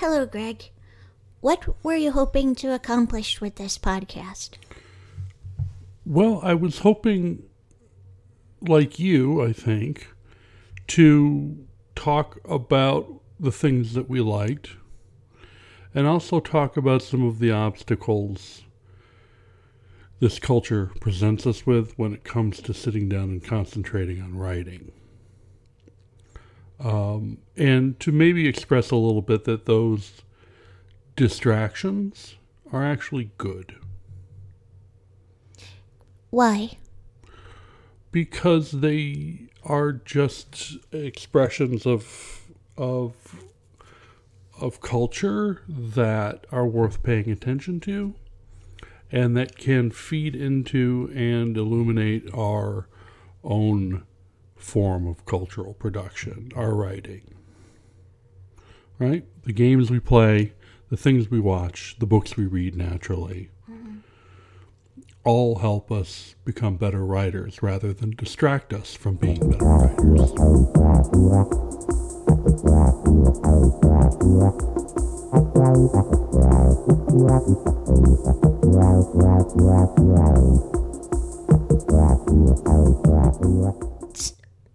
Hello, Greg. What were you hoping to accomplish with this podcast? Well, I was hoping, like you, I think, to talk about the things that we liked and also talk about some of the obstacles this culture presents us with when it comes to sitting down and concentrating on writing. Um, and to maybe express a little bit that those distractions are actually good. Why? Because they are just expressions of of of culture that are worth paying attention to and that can feed into and illuminate our own form of cultural production, our writing. Right? The games we play, the things we watch, the books we read naturally, mm-hmm. all help us become better writers rather than distract us from being better writers.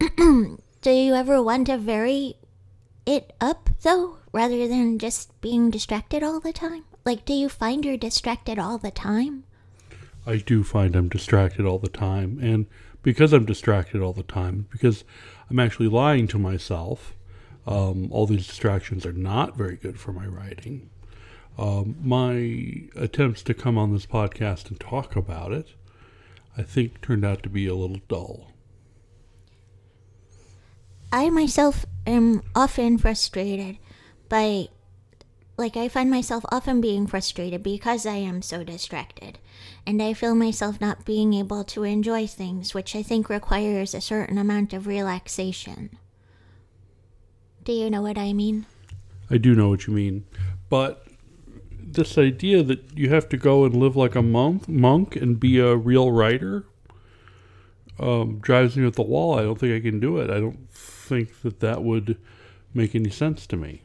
Do you ever want a vary it up, though, rather than just being distracted all the time? Like, do you find you're distracted all the time? I do find I'm distracted all the time. And because I'm distracted all the time, because I'm actually lying to myself, um, all these distractions are not very good for my writing. Um, my attempts to come on this podcast and talk about it, I think, turned out to be a little dull. I myself am often frustrated by, like, I find myself often being frustrated because I am so distracted. And I feel myself not being able to enjoy things, which I think requires a certain amount of relaxation. Do you know what I mean? I do know what you mean. But this idea that you have to go and live like a monk, monk and be a real writer um, drives me at the wall. I don't think I can do it. I don't think that that would make any sense to me.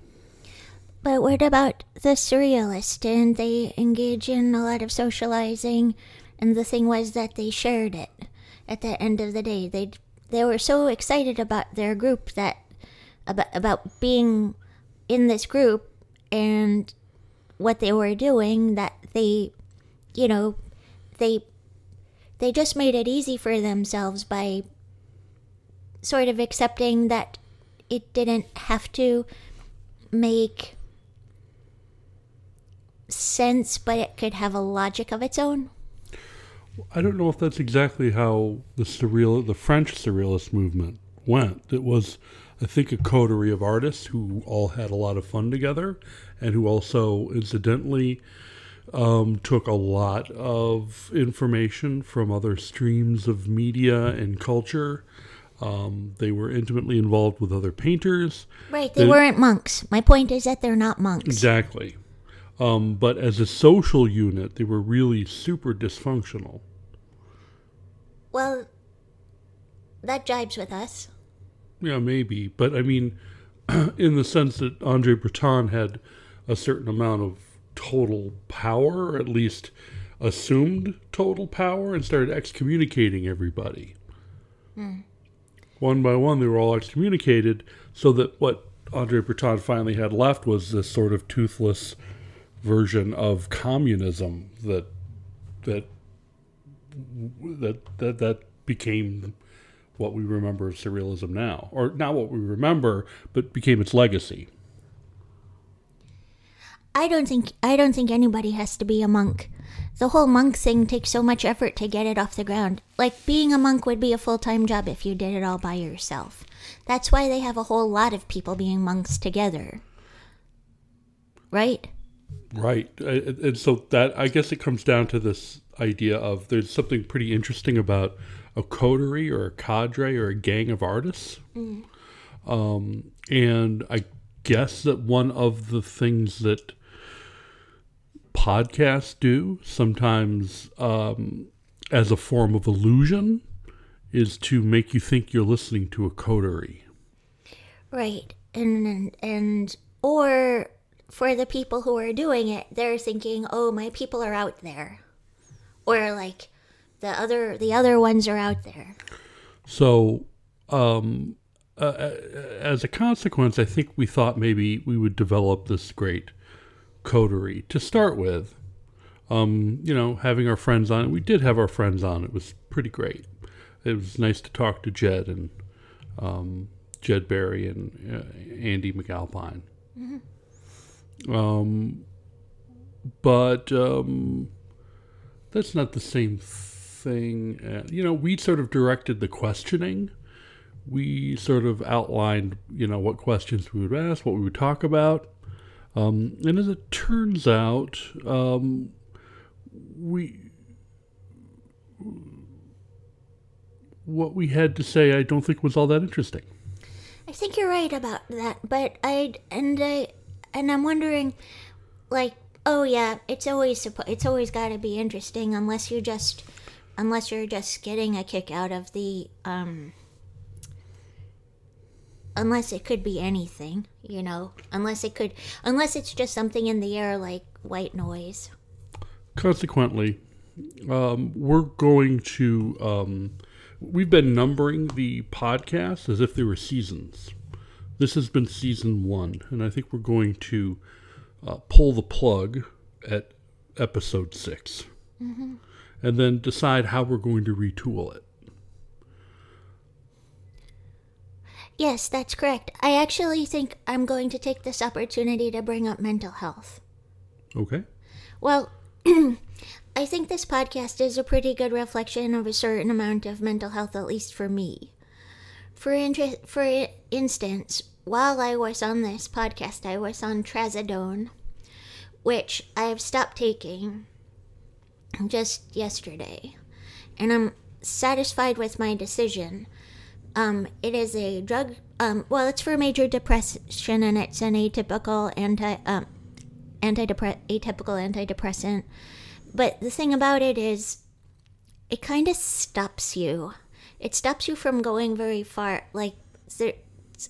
But what about the surrealist? And they engage in a lot of socializing, and the thing was that they shared it. At the end of the day, they they were so excited about their group that about about being in this group and what they were doing that they, you know, they they just made it easy for themselves by sort of accepting that it didn't have to make sense, but it could have a logic of its own. I don't know if that's exactly how the surreal, the French surrealist movement went. It was, I think, a coterie of artists who all had a lot of fun together, and who also, incidentally, um, took a lot of information from other streams of media and culture um, they were intimately involved with other painters. Right, they, they weren't monks. My point is that they're not monks. Exactly. Um, but as a social unit, they were really super dysfunctional. Well, that jibes with us. Yeah, maybe. But I mean, in the sense that Andre Breton had a certain amount of total power, or at least assumed total power, and started excommunicating everybody. Hmm one by one, they were all excommunicated, so that what Andre Breton finally had left was this sort of toothless version of communism that that that that, that became what we remember of surrealism now, or not what we remember, but became its legacy. I don't think I don't think anybody has to be a monk the whole monk thing takes so much effort to get it off the ground. Like being a monk would be a full time job if you did it all by yourself. That's why they have a whole lot of people being monks together. Right? Right. And so that, I guess it comes down to this idea of there's something pretty interesting about a coterie or a cadre or a gang of artists. Mm. Um, and I guess that one of the things that podcasts do sometimes um, as a form of illusion is to make you think you're listening to a coterie. Right. And and or for the people who are doing it, they're thinking, "Oh, my people are out there," or like the other the other ones are out there. So, um, uh, as a consequence, I think we thought maybe we would develop this great coterie to start with. Um, you know, having our friends on. We did have our friends on. It was pretty great. It was nice to talk to Jed and um, Jed Barry and uh, Andy McAlpine. Mm-hmm. Um, but um, that's not the same thing. Uh, you know, we sort of directed the questioning. We sort of outlined, you know, what questions we would ask, what we would talk about. Um, and as it turns out, um, we what we had to say I don't think was all that interesting. I think you're right about that, but I and I and I'm wondering like oh yeah, it's always it's always got to be interesting unless you're just unless you're just getting a kick out of the um unless it could be anything, you know, unless it could unless it's just something in the air like white noise. Consequently, um, we're going to um, we've been numbering the podcast as if they were seasons. This has been season one, and I think we're going to uh, pull the plug at episode 6 mm-hmm. and then decide how we're going to retool it. Yes, that's correct. I actually think I'm going to take this opportunity to bring up mental health. Okay. Well, I think this podcast is a pretty good reflection of a certain amount of mental health, at least for me. For, inter- for instance, while I was on this podcast, I was on trazodone, which I have stopped taking just yesterday, and I'm satisfied with my decision. Um, it is a drug. Um, well, it's for major depression, and it's an atypical anti um, antidepre- atypical antidepressant but the thing about it is, it kind of stops you. It stops you from going very far. Like,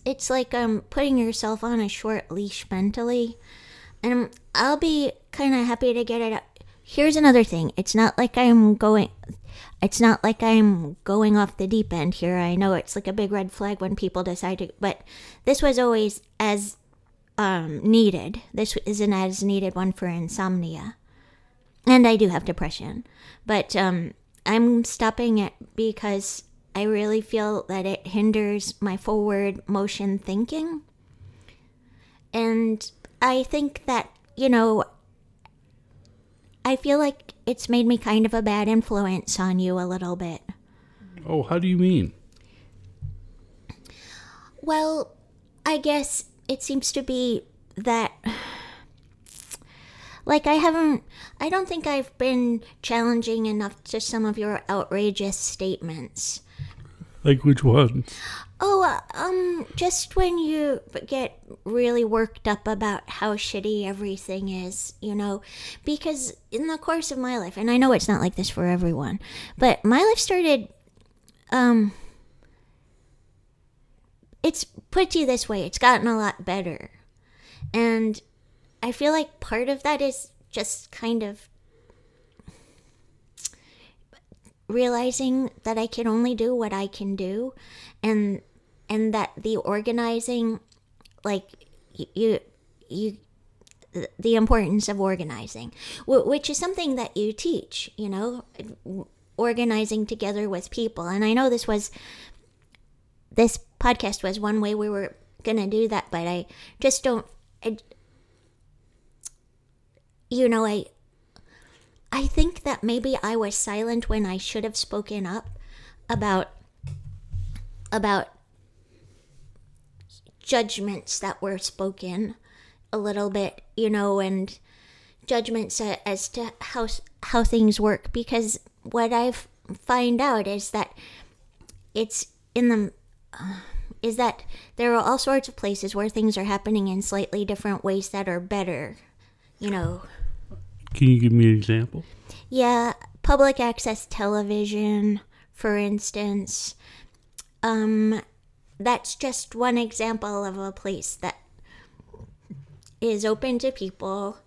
it's like um putting yourself on a short leash mentally. And I'll be kind of happy to get it. Here's another thing. It's not like I'm going. It's not like I'm going off the deep end here. I know it's like a big red flag when people decide to, but this was always as um, needed. This isn't as needed one for insomnia and I do have depression, but um, I'm stopping it because I really feel that it hinders my forward motion thinking. And I think that, you know, I feel like it's made me kind of a bad influence on you a little bit. Oh, how do you mean? Well, I guess it seems to be that like I haven't I don't think I've been challenging enough to some of your outrageous statements. Like which ones? Oh, uh, um, just when you get really worked up about how shitty everything is, you know, because in the course of my life, and I know it's not like this for everyone, but my life started, um, it's put you this way, it's gotten a lot better. And I feel like part of that is just kind of realizing that I can only do what I can do and and that the organizing like you you the importance of organizing which is something that you teach you know organizing together with people. And I know this was this podcast was one way we were going to do that but I just don't I, you know, I I think that maybe I was silent when I should have spoken up about about judgments that were spoken a little bit, you know, and judgments as to how how things work because what I've find out is that it's in the uh, is that there are all sorts of places where things are happening in slightly different ways that are better you know. Can you give me an example? Yeah, public access television, for instance. Um, that's just one example of a place that is open to people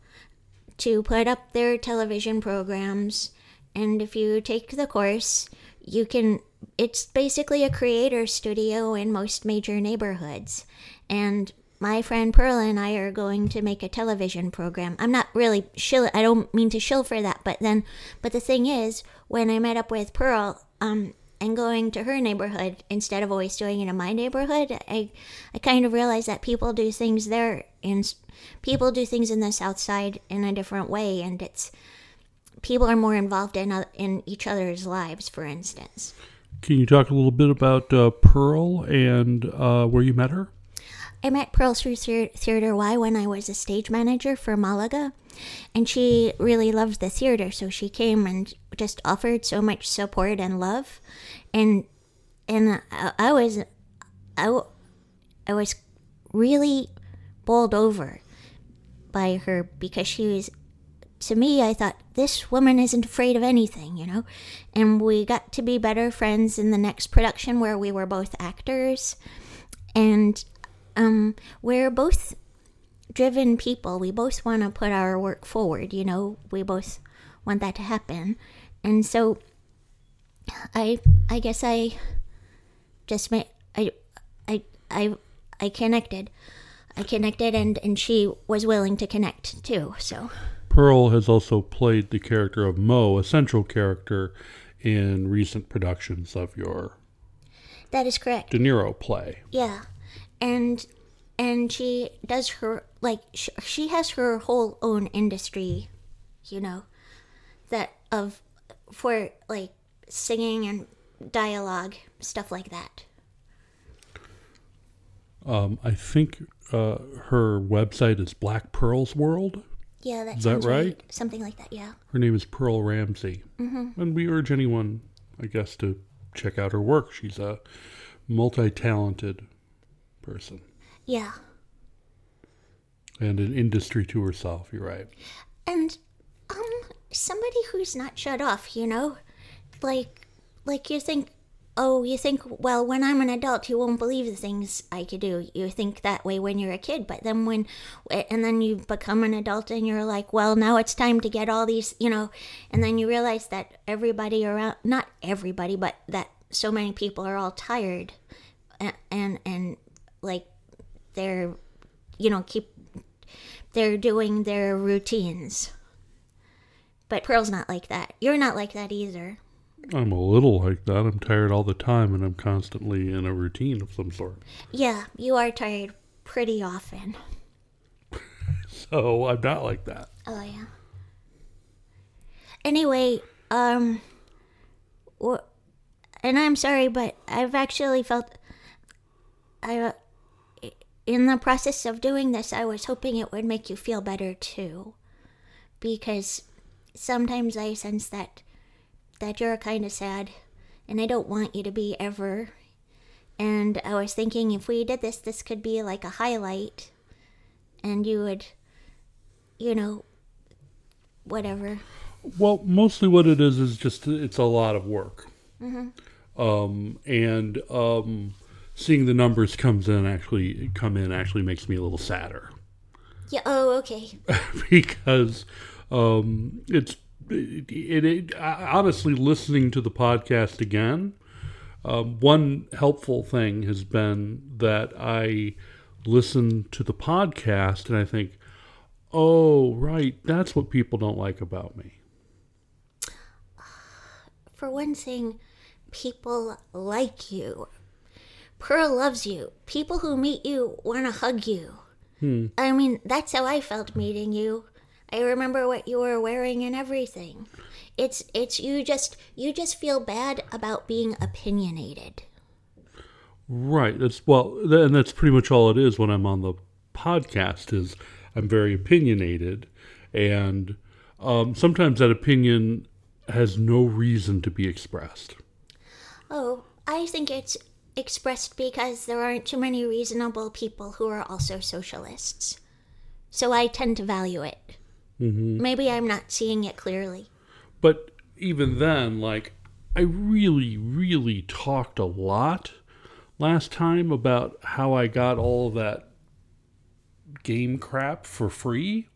to put up their television programs. And if you take the course, you can, it's basically a creator studio in most major neighborhoods. And my friend Pearl and I are going to make a television program. I'm not really shill. I don't mean to shill for that, but then, but the thing is, when I met up with Pearl, um, and going to her neighborhood instead of always doing it in my neighborhood, I, I kind of realized that people do things there, and people do things in the South Side in a different way, and it's people are more involved in uh, in each other's lives. For instance, Can you talk a little bit about uh, Pearl and uh, where you met her? I met Pearl through Theater Y when I was a stage manager for Malaga, and she really loved the theater, so she came and just offered so much support and love, and and I, I was, I, I was really bowled over by her because she was to me, I thought, this woman isn't afraid of anything, you know? And we got to be better friends in the next production where we were both actors. And um, we're both driven people. We both want to put our work forward, you know? We both want that to happen. And so I I guess I just made I I I I connected. I connected and and she was willing to connect too. So Pearl has also played the character of Mo, a central character in recent productions of your that is correct. De Niro play. Yeah, and and she does her like sh- she has her whole own industry, you know, that of for like singing and dialogue stuff like that. Um, I think uh, her website is Black Pearl's World. Yeah, that Is that sounds right? Something like that. Yeah. Her name is Pearl Ramsey. Mm-hmm. And we urge anyone, I guess, to check out her work. She's a multi talented person Yeah. and an industry to herself. You're right. and um somebody who's not shut off you know like like you think oh you think well when i'm an adult you won't believe the things i could do you think that way when you're a kid but then when and then you become an adult and you're like well now it's time to get all these you know and then you realize that everybody around not everybody but that so many people are all tired and and, and like they're you know keep they're doing their routines. But Pearl's not like that. You're not like that either. I'm a little like that. I'm tired all the time and I'm constantly in a routine of some sort. Yeah, you are tired pretty often. So I'm not like that. Oh yeah. Anyway, um, and I'm sorry, but I've actually felt, I, in the process of doing this, I was hoping it would make you feel better too, because sometimes I sense that, that you're kind of sad, and I don't want you to be ever. And I was thinking if we did this, this could be like a highlight, and you would, you know, whatever. Well, mostly what it is is just it's a lot of work, um, and um, seeing the numbers comes in actually come in actually makes me a little sadder Yeah. Oh, okay. because um, it's it, it, it honestly listening to the podcast again. Um, one helpful thing has been that I listen to the podcast and I think, oh right, that's what people don't like about me. For one thing, people like you. Pearl loves you. People who meet you want to hug you. I mean, that's how I felt meeting you. I remember what you were wearing and everything. It's it's you just you just feel bad about being opinionated. Right. That's well, and that's pretty much all it is when I'm on the podcast. Is I'm very opinionated, and um, sometimes that opinion has no reason to be expressed. Oh, I think it's expressed because there aren't too many reasonable people who are also socialists. So I tend to value it. Mm-hmm. Maybe I'm not seeing it clearly. But even then, like I really, really talked a lot last time about how I got all of that game crap for free.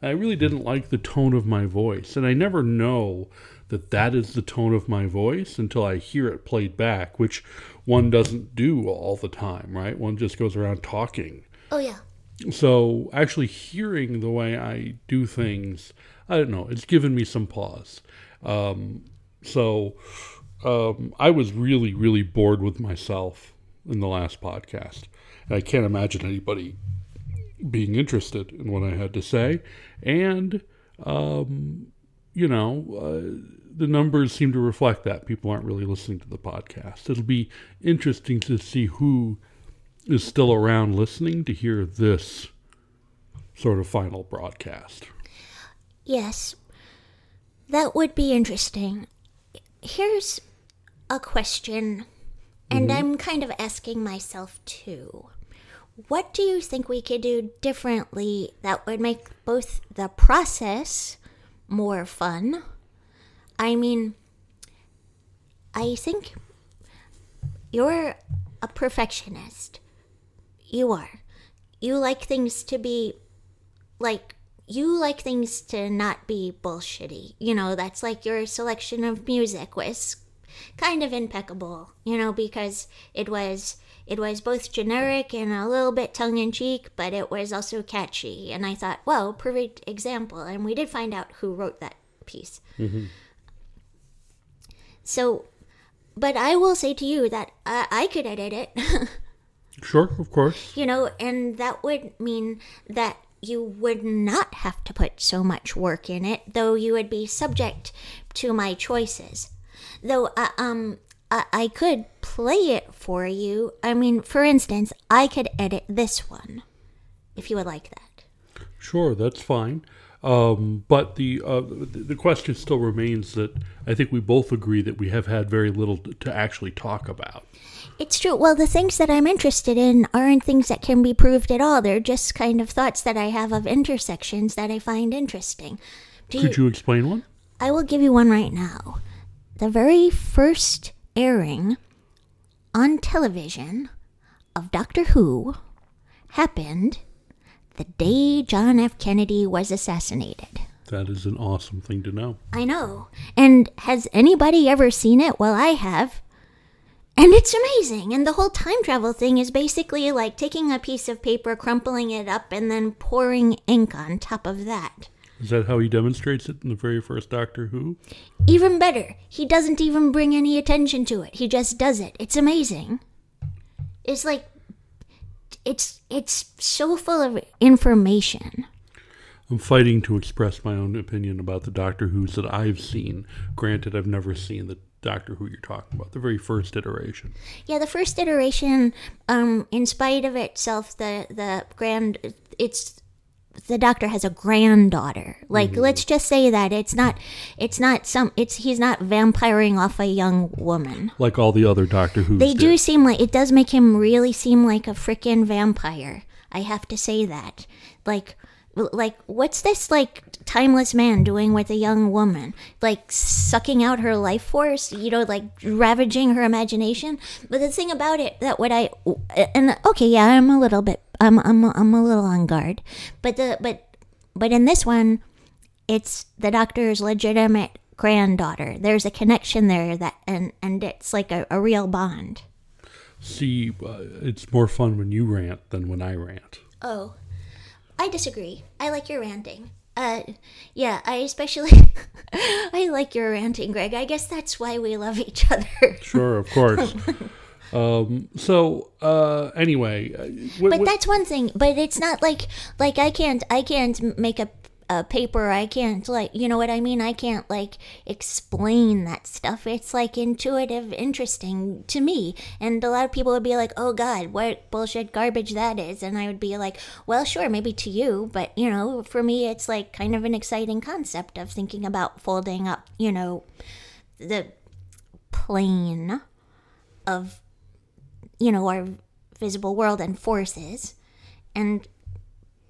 I really didn't like the tone of my voice, and I never know that that is the tone of my voice until I hear it played back, which one doesn't do all the time, right? One just goes around talking. Oh yeah. So actually hearing the way I do things, I don't know, it's given me some pause. Um, so um, I was really, really bored with myself in the last podcast. And I can't imagine anybody being interested in what I had to say. And, um, you know, uh, the numbers seem to reflect that. People aren't really listening to the podcast. It'll be interesting to see who is still around listening to hear this sort of final broadcast. Yes. That would be interesting. Here's a question, and mm-hmm. I'm kind of asking myself too. What do you think we could do differently that would make both the process more fun? I mean, I think you're a perfectionist. You are. You like things to be like you like things to not be bullshitty. You know, that's like your selection of music was kind of impeccable, you know, because it was it was both generic and a little bit tongue in cheek, but it was also catchy. And I thought, well, perfect example. And we did find out who wrote that piece. Mm-hmm. So, but I will say to you that uh, I could edit it. Sure, of course. you know, and that would mean that you would not have to put so much work in it, though you would be subject to my choices. Though, uh, um, I, I could play it for you. I mean, for instance, I could edit this one, if you would like that. Sure, that's fine. Um, but the, uh, the the question still remains that I think we both agree that we have had very little to, actually talk about. It's true. Well, the things that I'm interested in aren't things that can be proved at all. They're just kind of thoughts that I have of intersections that I find interesting. Do Could you explain one? I will give you one right now. The very first airing on television of Doctor Who happened the day John F. Kennedy was assassinated. That is an awesome thing to know. I know. And has anybody ever seen it? Well, I have. And it's amazing. And the whole time travel thing is basically like taking a piece of paper, crumpling it up, and then pouring ink on top of that. Is that how he demonstrates it in the very first Doctor Who? Even better, he doesn't even bring any attention to it. He just does it. It's amazing. It's like it's it's so full of information. I'm fighting to express my own opinion about the Doctor Who's that I've seen. Granted, I've never seen the Doctor Who you're talking about, the very first iteration. Yeah, the first iteration, um, in spite of itself, the the grand, it's the doctor has a granddaughter. Like, mm-hmm. let's just say that it's not, it's not some, it's he's not vampiring off a young woman. Like all the other Doctor Who. They did. do seem like it does make him really seem like a freaking vampire. I have to say that. Like like what's this like timeless man doing with a young woman? Like sucking out her life force, you know, like ravaging her imagination. But the thing about it that what I and okay, yeah, I'm a little bit I'm I'm I'm a little on guard. But the but but in this one it's the doctor's legitimate granddaughter. There's a connection there that and and it's like a, a real bond. See, uh, it's more fun when you rant than when I rant. Oh, I disagree. I like your ranting. Uh, yeah, I especially I like your ranting, Greg. I guess that's why we love each other. Sure, of course. um, so, uh, anyway, uh, But that's one thing. But it's not like like I can't I can't make a a paper. I can't like you know what I mean. I can't like explain that stuff. It's like intuitive, interesting to me. And a lot of people would be like, "Oh God, what bullshit garbage that is," and I would be like, "Well, sure, maybe to you, but you know, for me, it's like kind of an exciting concept of thinking about folding up. You know, the plane of you know our visible world and forces and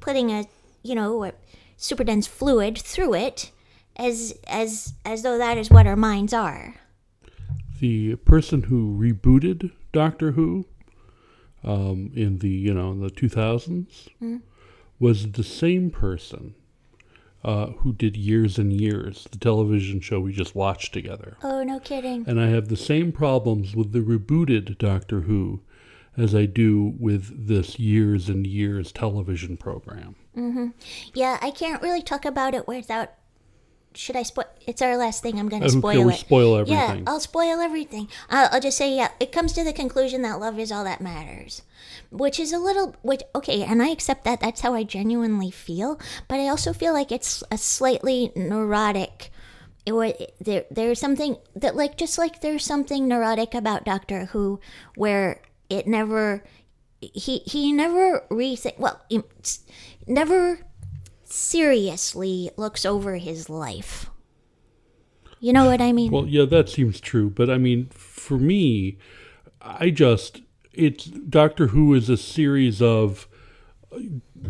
putting a you know a super dense fluid through it as as as though that is what our minds are. The person who rebooted Doctor Who um, in the you know in the 2000s was the same person uh, who did Years and Years, the television show we just watched together. Oh, no kidding. And I have the same problems with the rebooted Doctor Who as I do with this Years and Years television program. Mm-hmm. Yeah, I can't really talk about it without. Should I spoil? It's our last thing. I'm going to spoil it. spoil everything. Yeah. I'll spoil everything. I'll, I'll just say, yeah, it comes to the conclusion that love is all that matters, which is a little, which okay, and I accept that. That's how I genuinely feel, but I also feel like it's a slightly neurotic. It, wa- there, there's something that, like, just like there's something neurotic about Doctor Who, where it never, he he never rethink. Well, it's never seriously looks over his life. You know what I mean? Well, yeah, that seems true. But I mean, for me, I just it's Doctor Who is a series of uh,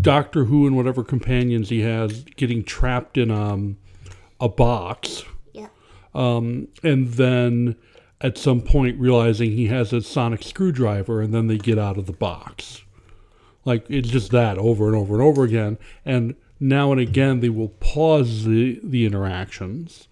Doctor Who and whatever companions he has getting trapped in um, a box, yeah. um, and then at some point realizing he has a sonic screwdriver, and then they get out of the box. Like it's just that over and over and over again, and now and again they will pause the the interactions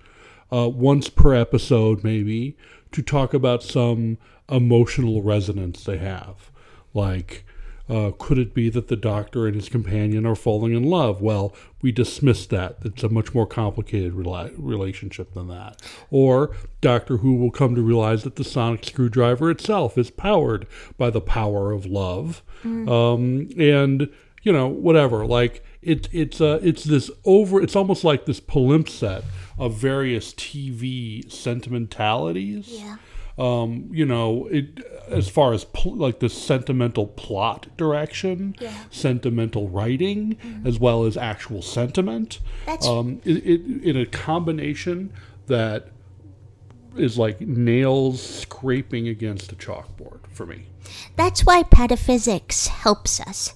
uh, once per episode, maybe, to talk about some emotional resonance they have. Like, uh, could it be that the doctor and his companion are falling in love? Well, we dismiss that. It's a much more complicated rela- relationship than that. Or Doctor Who will come to realize that the sonic screwdriver itself is powered by the power of love. Um, and, you know, whatever. Like, it, it's, uh, it's this over, it's almost like this palimpsest of various TV sentimentalities Yeah. um, you know, it as far as pl- like the sentimental plot direction, Yeah. sentimental writing, as well as actual sentiment. That's- um, it, it, in a combination that is like nails scraping against a chalkboard for me. That's why pataphysics helps us.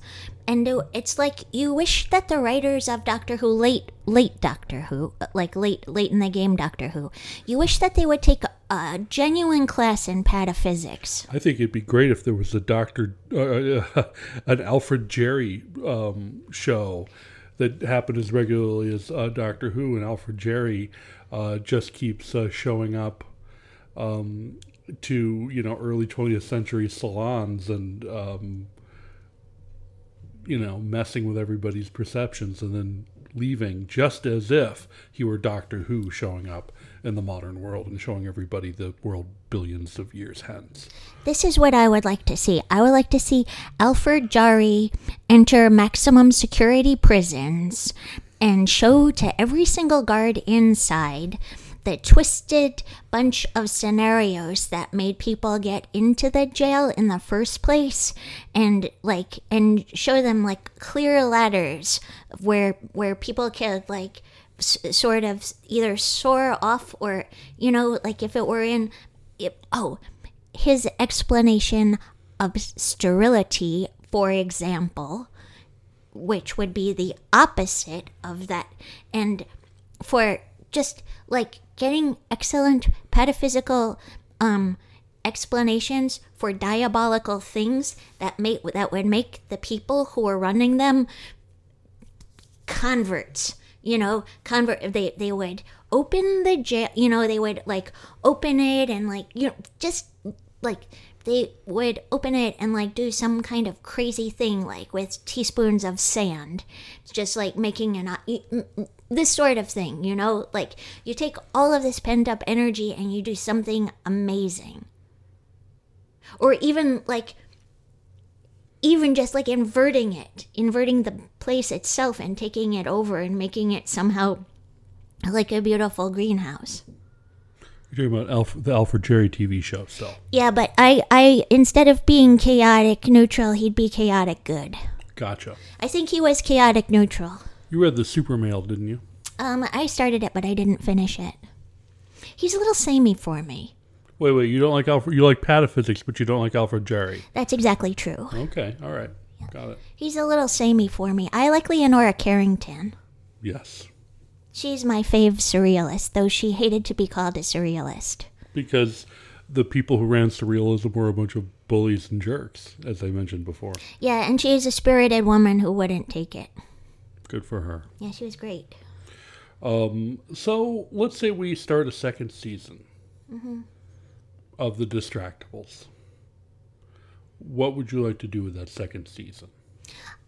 And it's like you wish that the writers of Doctor Who, late, late Doctor Who, like late, late in the game Doctor Who, you wish that they would take a, genuine class in pataphysics. I think it'd be great if there was a Doctor, uh, an Alfred Jarry um, show that happened as regularly as uh, Doctor Who, and Alfred Jarry uh, just keeps uh, showing up um, to you know early 20th century salons and um, you know messing with everybody's perceptions and then leaving just as if he were Doctor Who showing up in the modern world and showing everybody the world billions of years hence. This is what I would like to see. I would like to see Alfred Jarry enter maximum security prisons and show to every single guard inside the twisted bunch of scenarios that made people get into the jail in the first place and like and show them like clear ladders where where people could like s- sort of either soar off or you know like if it were in it, oh his explanation of sterility for example which would be the opposite of that. And for just like getting excellent pataphysical um explanations for diabolical things that make that would make the people who are running them converts you know convert they they would open the jail you know they would like open it and like you know just like they would open it and like do some kind of crazy thing like with teaspoons of sand. Just like making an uh, this sort of thing you know? Like you take all of this pent up energy and you do something amazing. Or even like even just like inverting it, inverting the place itself and taking it over and making it somehow like a beautiful greenhouse. You're talking about Alf- the Alfred Jarry TV show still. Yeah, but I, I instead of being chaotic neutral, he'd be chaotic good. Gotcha. I think he was chaotic neutral. You read the Supermale, didn't you? Um, I started it, but I didn't finish it. He's a little samey for me. Wait, wait. You don't like Alfred? You like pataphysics, but you don't like Alfred Jarry. That's exactly true. Okay. All right. Got it. He's a little samey for me. I like Leonora Carrington. Yes. She's my fave surrealist, though she hated to be called a surrealist. Because the people who ran surrealism were a bunch of bullies and jerks, as I mentioned before. Yeah, and she's a spirited woman who wouldn't take it. Good for her. Yeah, she was great. Um, so let's say we start a second season of the Distractables. What would you like to do with that second season?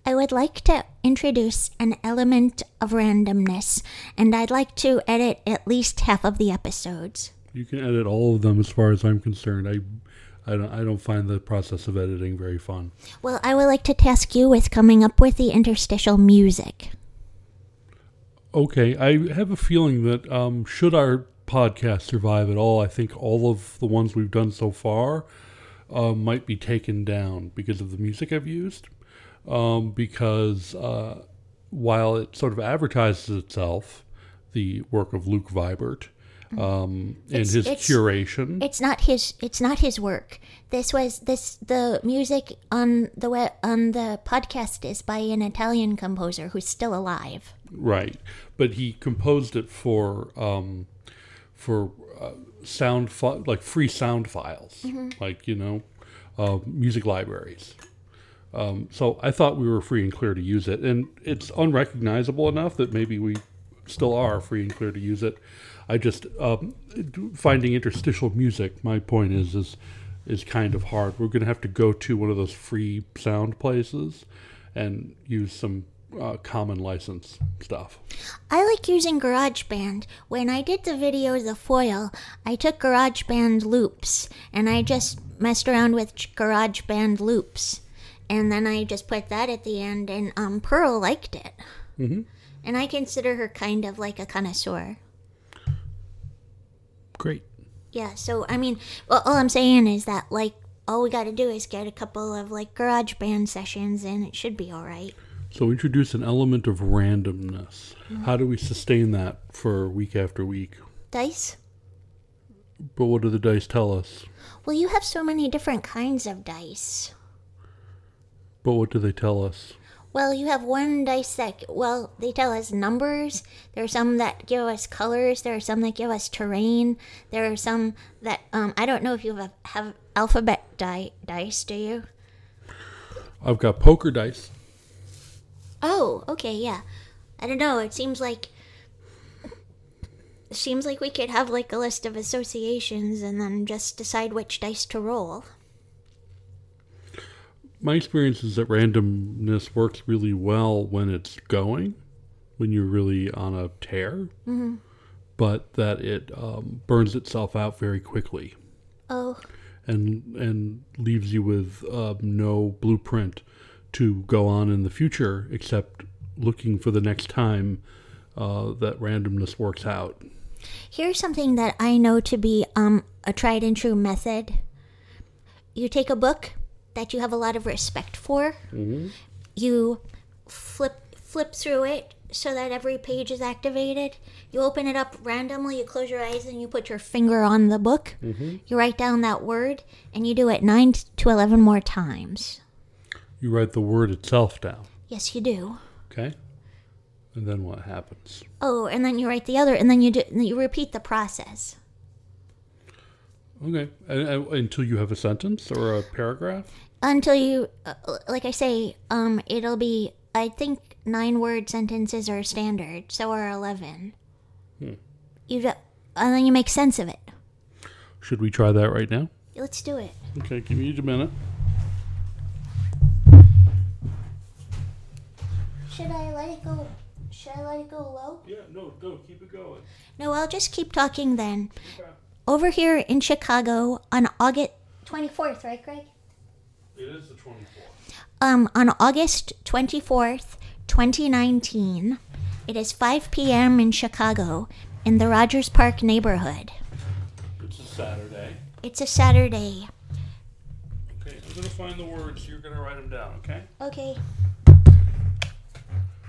I would like to introduce an element of randomness, and I'd like to edit at least half of the episodes. You can edit all of them, as far as I'm concerned. I, I don't, I don't find the process of editing very fun. Well, I would like to task you with coming up with the interstitial music. Okay, I have a feeling that um, should our podcast survive at all, I think all of the ones we've done so far uh, might be taken down because of the music I've used. Um, because uh, while it sort of advertises itself, the work of Luke Vibert um, and It's- his it's- curation, It's not his. It's not his work. This was this. The music on the web, on the podcast is by an Italian composer who's still alive. right? But he composed it for um, for uh, sound fi- like free sound files, like you know, uh, music libraries. Um, so I thought we were free and clear to use it, and it's unrecognizable enough that maybe we still are free and clear to use it. I just um, finding interstitial music. My point is is is kind of hard. We're going to have to go to one of those free sound places and use some uh, common license stuff. I like using GarageBand. When I did the video The Foil, I took GarageBand loops and I just messed around with GarageBand loops. And then I just put that at the end, and um, Pearl liked it. Mhm. And I consider her kind of like a connoisseur. Great. Yeah, so I mean, well, all I'm saying is that, like, all we gotta do is get a couple of, like, garage band sessions, and it should be alright. So introduce an element of randomness. How do we sustain that for week after week? Dice? But what do the dice tell us? Well, you have so many different kinds of dice. But what do they tell us? Well, you have one dice that, well, they tell us numbers. There are some that give us colors. There are some that give us terrain. There are some that, um, I don't know if you have, have alphabet di- dice, do you? I've got poker dice. Oh, okay, yeah. I don't know. It seems like it seems like we could have like a list of associations and then just decide which dice to roll. My experience is that randomness works really well when it's going, when you're really on a tear, but that it um, burns itself out very quickly Oh, and and leaves you with uh, no blueprint to go on in the future except looking for the next time uh, that randomness works out. here's something that I know to be um a tried and true method. You take a book that you have a lot of respect for. Mm-hmm. You flip flip through it so that every page is activated. You open it up randomly, you close your eyes, and you put your finger on the book. Mm-hmm. You write down that word, and you do it 9 to 11 more times. You write the word itself down, Yes, you do. okay? And then what happens? Oh, and then you write the other, and then you do, you repeat the process. Okay, and, and- until you have a sentence or a paragraph. Until you, uh, like I say, um, it'll be, I think, nine word sentences are standard, so are 11. You do, and then you make sense of it. Should we try that right now? Let's do it. Okay, give me a minute. Should I let it go? Should I let it go low? Yeah, no, go, keep it going. No, I'll just keep talking then. Over here in Chicago on August 24th, right, Greg? It is the 24th. Um, on August 24th, 2019, it is 5 p.m. in Chicago in the Rogers Park neighborhood. It's a Saturday. It's a Saturday. Okay, I'm gonna find the words. You're gonna write them down, okay? Okay.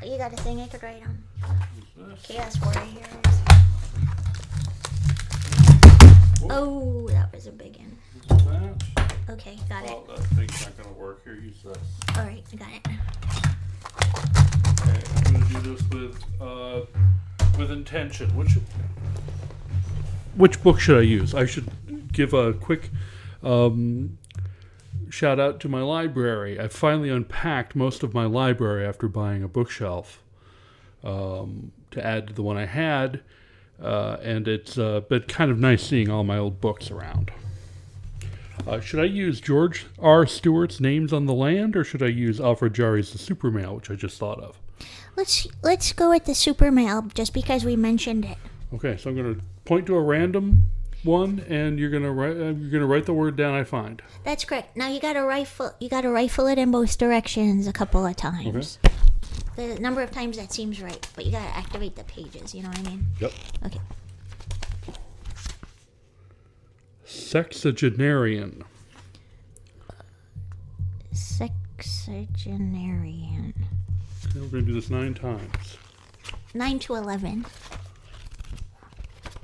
You got a thing I could write on? Chaos Warriors. Oh, that was a big one. Okay, got it. Oh, that thing's not gonna work. Here, use this. All right, I got it. Okay, I'm gonna do this with uh, with intention. Which which book should I use? I should give a quick um, shout out to my library. I finally unpacked most of my library after buying a bookshelf. um, to add to the one I had, uh, and it's uh, been kind of nice seeing all my old books around. Uh, should I use George R. Stewart's Names on the Land, or should I use Alfred Jarry's The Supermale, which I just thought of? Let's let's go with the Supermale just because we mentioned it. Okay, so I'm going to point to a random one, and you're going to write uh, you're going to write the word down I find. That's correct. Now you gotta rifle you gotta rifle it in both directions a couple of times. The number of times that seems right, but you gotta activate the pages, you know what I mean? Yep. Okay. Sexagenarian. Sexagenarian. Okay, we're going to do this nine times. Nine to eleven.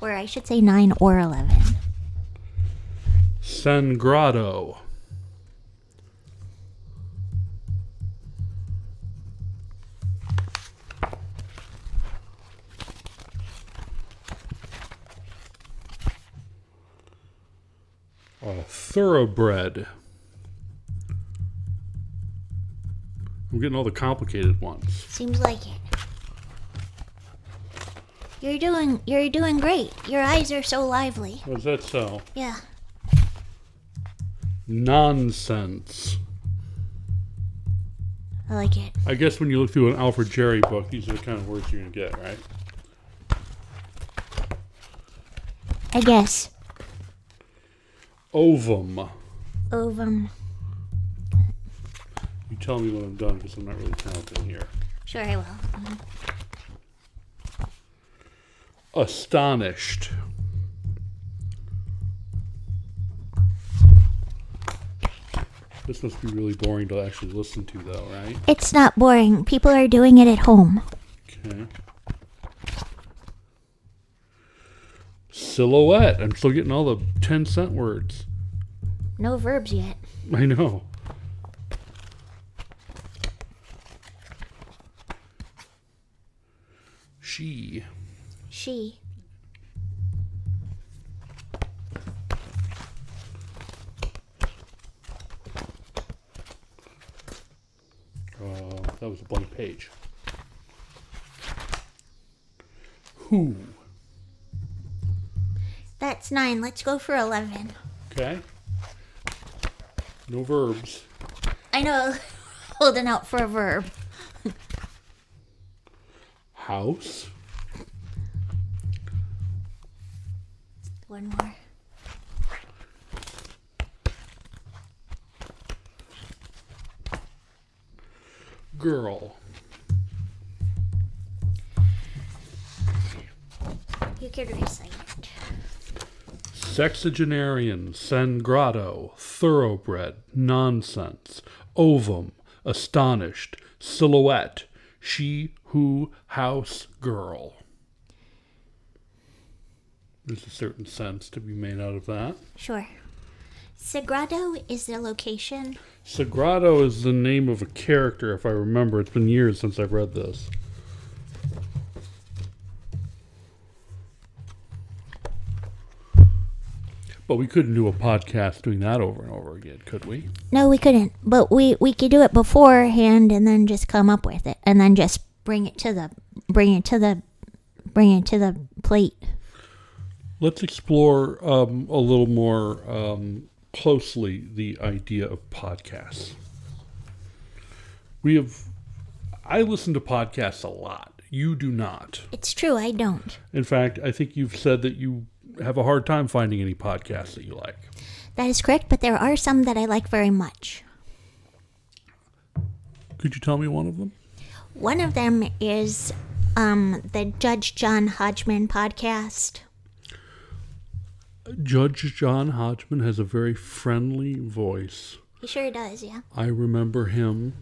Or I should say nine or eleven. Sangrado. A thoroughbred. I'm getting all the complicated ones. Seems like it. You're doing you're doing great. Your eyes are so lively. Was that so? Yeah. Nonsense. I like it. I guess when you look through an Alfred Jarry book, these are the kind of words you're going to get, right? I guess. Ovum. Ovum. You tell me when I'm done because I'm not really counting here. Sure I will. Mhm. Astonished. This must be really boring to actually listen to, though, right? It's not boring. People are doing it at home. Okay. Silhouette. I'm still getting all the 10 cent words. No verbs yet. I know. She. She. Uh, that was a blank page. Who? That's nine. Let's go for eleven. Okay. No verbs. I know. Holding out for a verb. House. One more. Girl. You could recite it. Sexagenarian, sangrado, thoroughbred, nonsense, ovum, astonished, silhouette, she, who, house, girl. There's a certain sense to be made out of that. Sure. Sagrado is the location. Sagrado is the name of a character, if I remember. It's been years since I've read this. But we couldn't do a podcast doing that over and over again, could we? No, we couldn't. But we we could do it beforehand and then just come up with it and then just bring it to the bring it to the bring it to the plate. Let's explore um, a little more um, closely the idea of podcasts. We have, I listen to podcasts a lot. You do not. It's true, I don't. In fact, I think you've said that you have a hard time finding any podcasts that you like. That is correct, but there are some that I like very much. Could you tell me one of them? One of them is um, the Judge John Hodgman podcast. Judge John Hodgman has a very friendly voice. He sure does, yeah. I remember him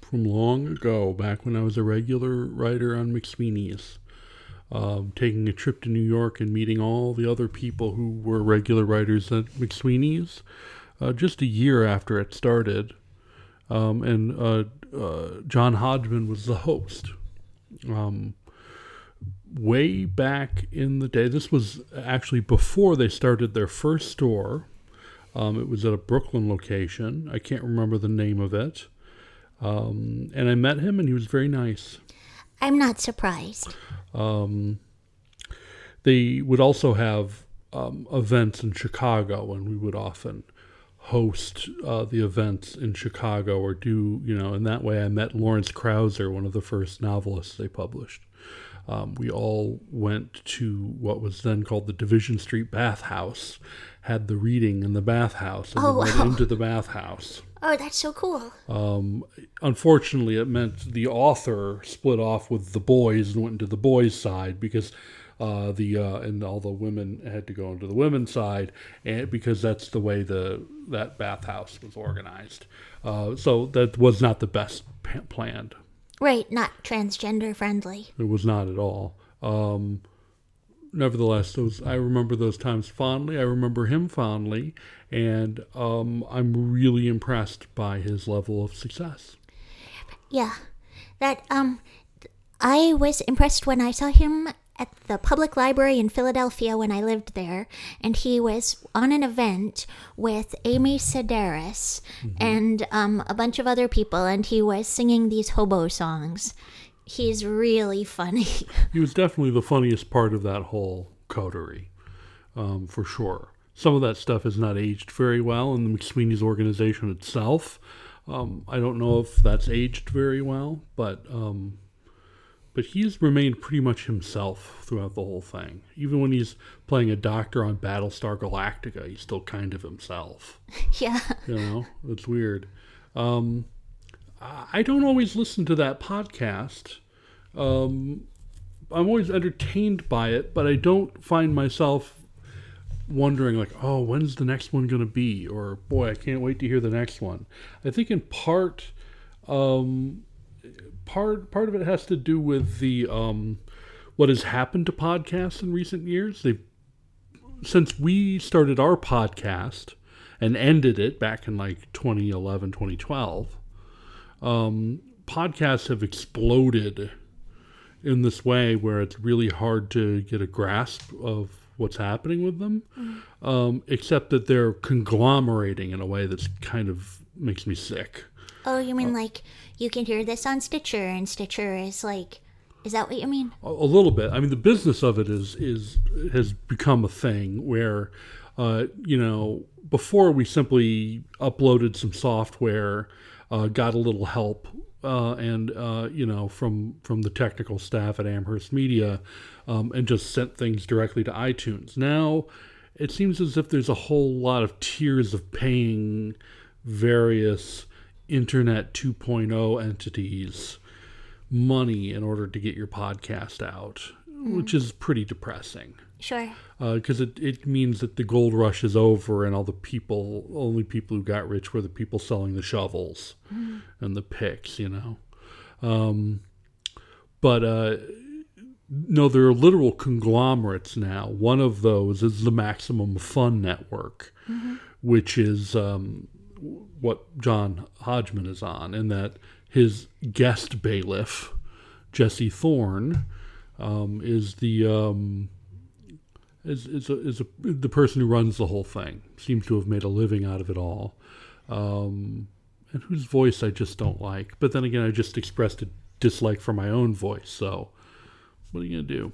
from long ago, back when I was a regular writer on McSweeney's, um, taking a trip to New York and meeting all the other people who were regular writers at McSweeney's uh, just a year after it started. Um, and uh, uh, John Hodgman was the host. Um, way back in the day, this was actually before they started their first store. Um, it was at a Brooklyn location. I can't remember the name of it. Um, and I met him, and he was very nice. I'm not surprised. they would also have um, events in Chicago, and we would often host uh, the events in Chicago or do, you know, in that way I met Lawrence Krauser, one of the first novelists they published. Um, we all went to what was then called the Division Street Bathhouse, had the reading in the bathhouse, and Oh, then went wow. into the bathhouse. Oh, that's so cool. Unfortunately, it meant the author split off with the boys and went into the boys' side because uh, the uh, and all the women had to go into the women's side, and because that's the way the that bathhouse was organized. Uh, so that was not the best p- planned. Right, not transgender friendly. It was not at all. Um, nevertheless, those I remember those times fondly. I remember him fondly, and um, I'm really impressed by his level of success. Yeah. That um I was impressed when I saw him at the public library in Philadelphia when I lived there and he was on an event with Amy Sedaris and um a bunch of other people and he was singing these hobo songs. He's really funny. He was definitely the funniest part of that whole coterie, um, for sure. Some of that stuff has not aged very well in the McSweeney's organization itself. Um, I don't know if that's aged very well, but um, but he's remained pretty much himself throughout the whole thing. Even when he's playing a doctor on Battlestar Galactica, he's still kind of himself. yeah. You know, it's weird. Um, I I don't always listen to that podcast. Um, I'm always entertained by it, but I don't find myself wondering like, oh, when's the next one going to be? Or boy, I can't wait to hear the next one. I think in part, um, part part of it has to do with the um, what has happened to podcasts in recent years. They've since we started our podcast and ended it back in like 2011 2012 um, podcasts have exploded in this way where it's really hard to get a grasp of what's happening with them um, except that they're conglomerating in a way that's kind of makes me sick Oh, you mean like you can hear this on Stitcher and Stitcher is like is that what you mean? a, a little bit. I mean, the business of it is is has become a thing where, uh, you know, before we simply uploaded some software, uh, got a little help, uh, and uh, you know, from from the technical staff at Amherst Media, um, and just sent things directly to iTunes. Now, it seems as if there's a whole lot of tiers of paying various Internet 2.0 entities money in order to get your podcast out, which is pretty depressing. Sure. Because it, it means that the gold rush is over, and all the people, only people who got rich were the people selling the shovels and the picks, you know. Um, but uh, no, there are literal conglomerates now. One of those is the Maximum Fun Network, which is um, what John Hodgman is on, and that his guest bailiff, Jesse Thorn, um, is the um, is is, a, is a, the person who runs the whole thing. Seems to have made a living out of it all, um, and whose voice I just don't like. But then again, I just expressed a dislike for my own voice. So, what are you gonna do?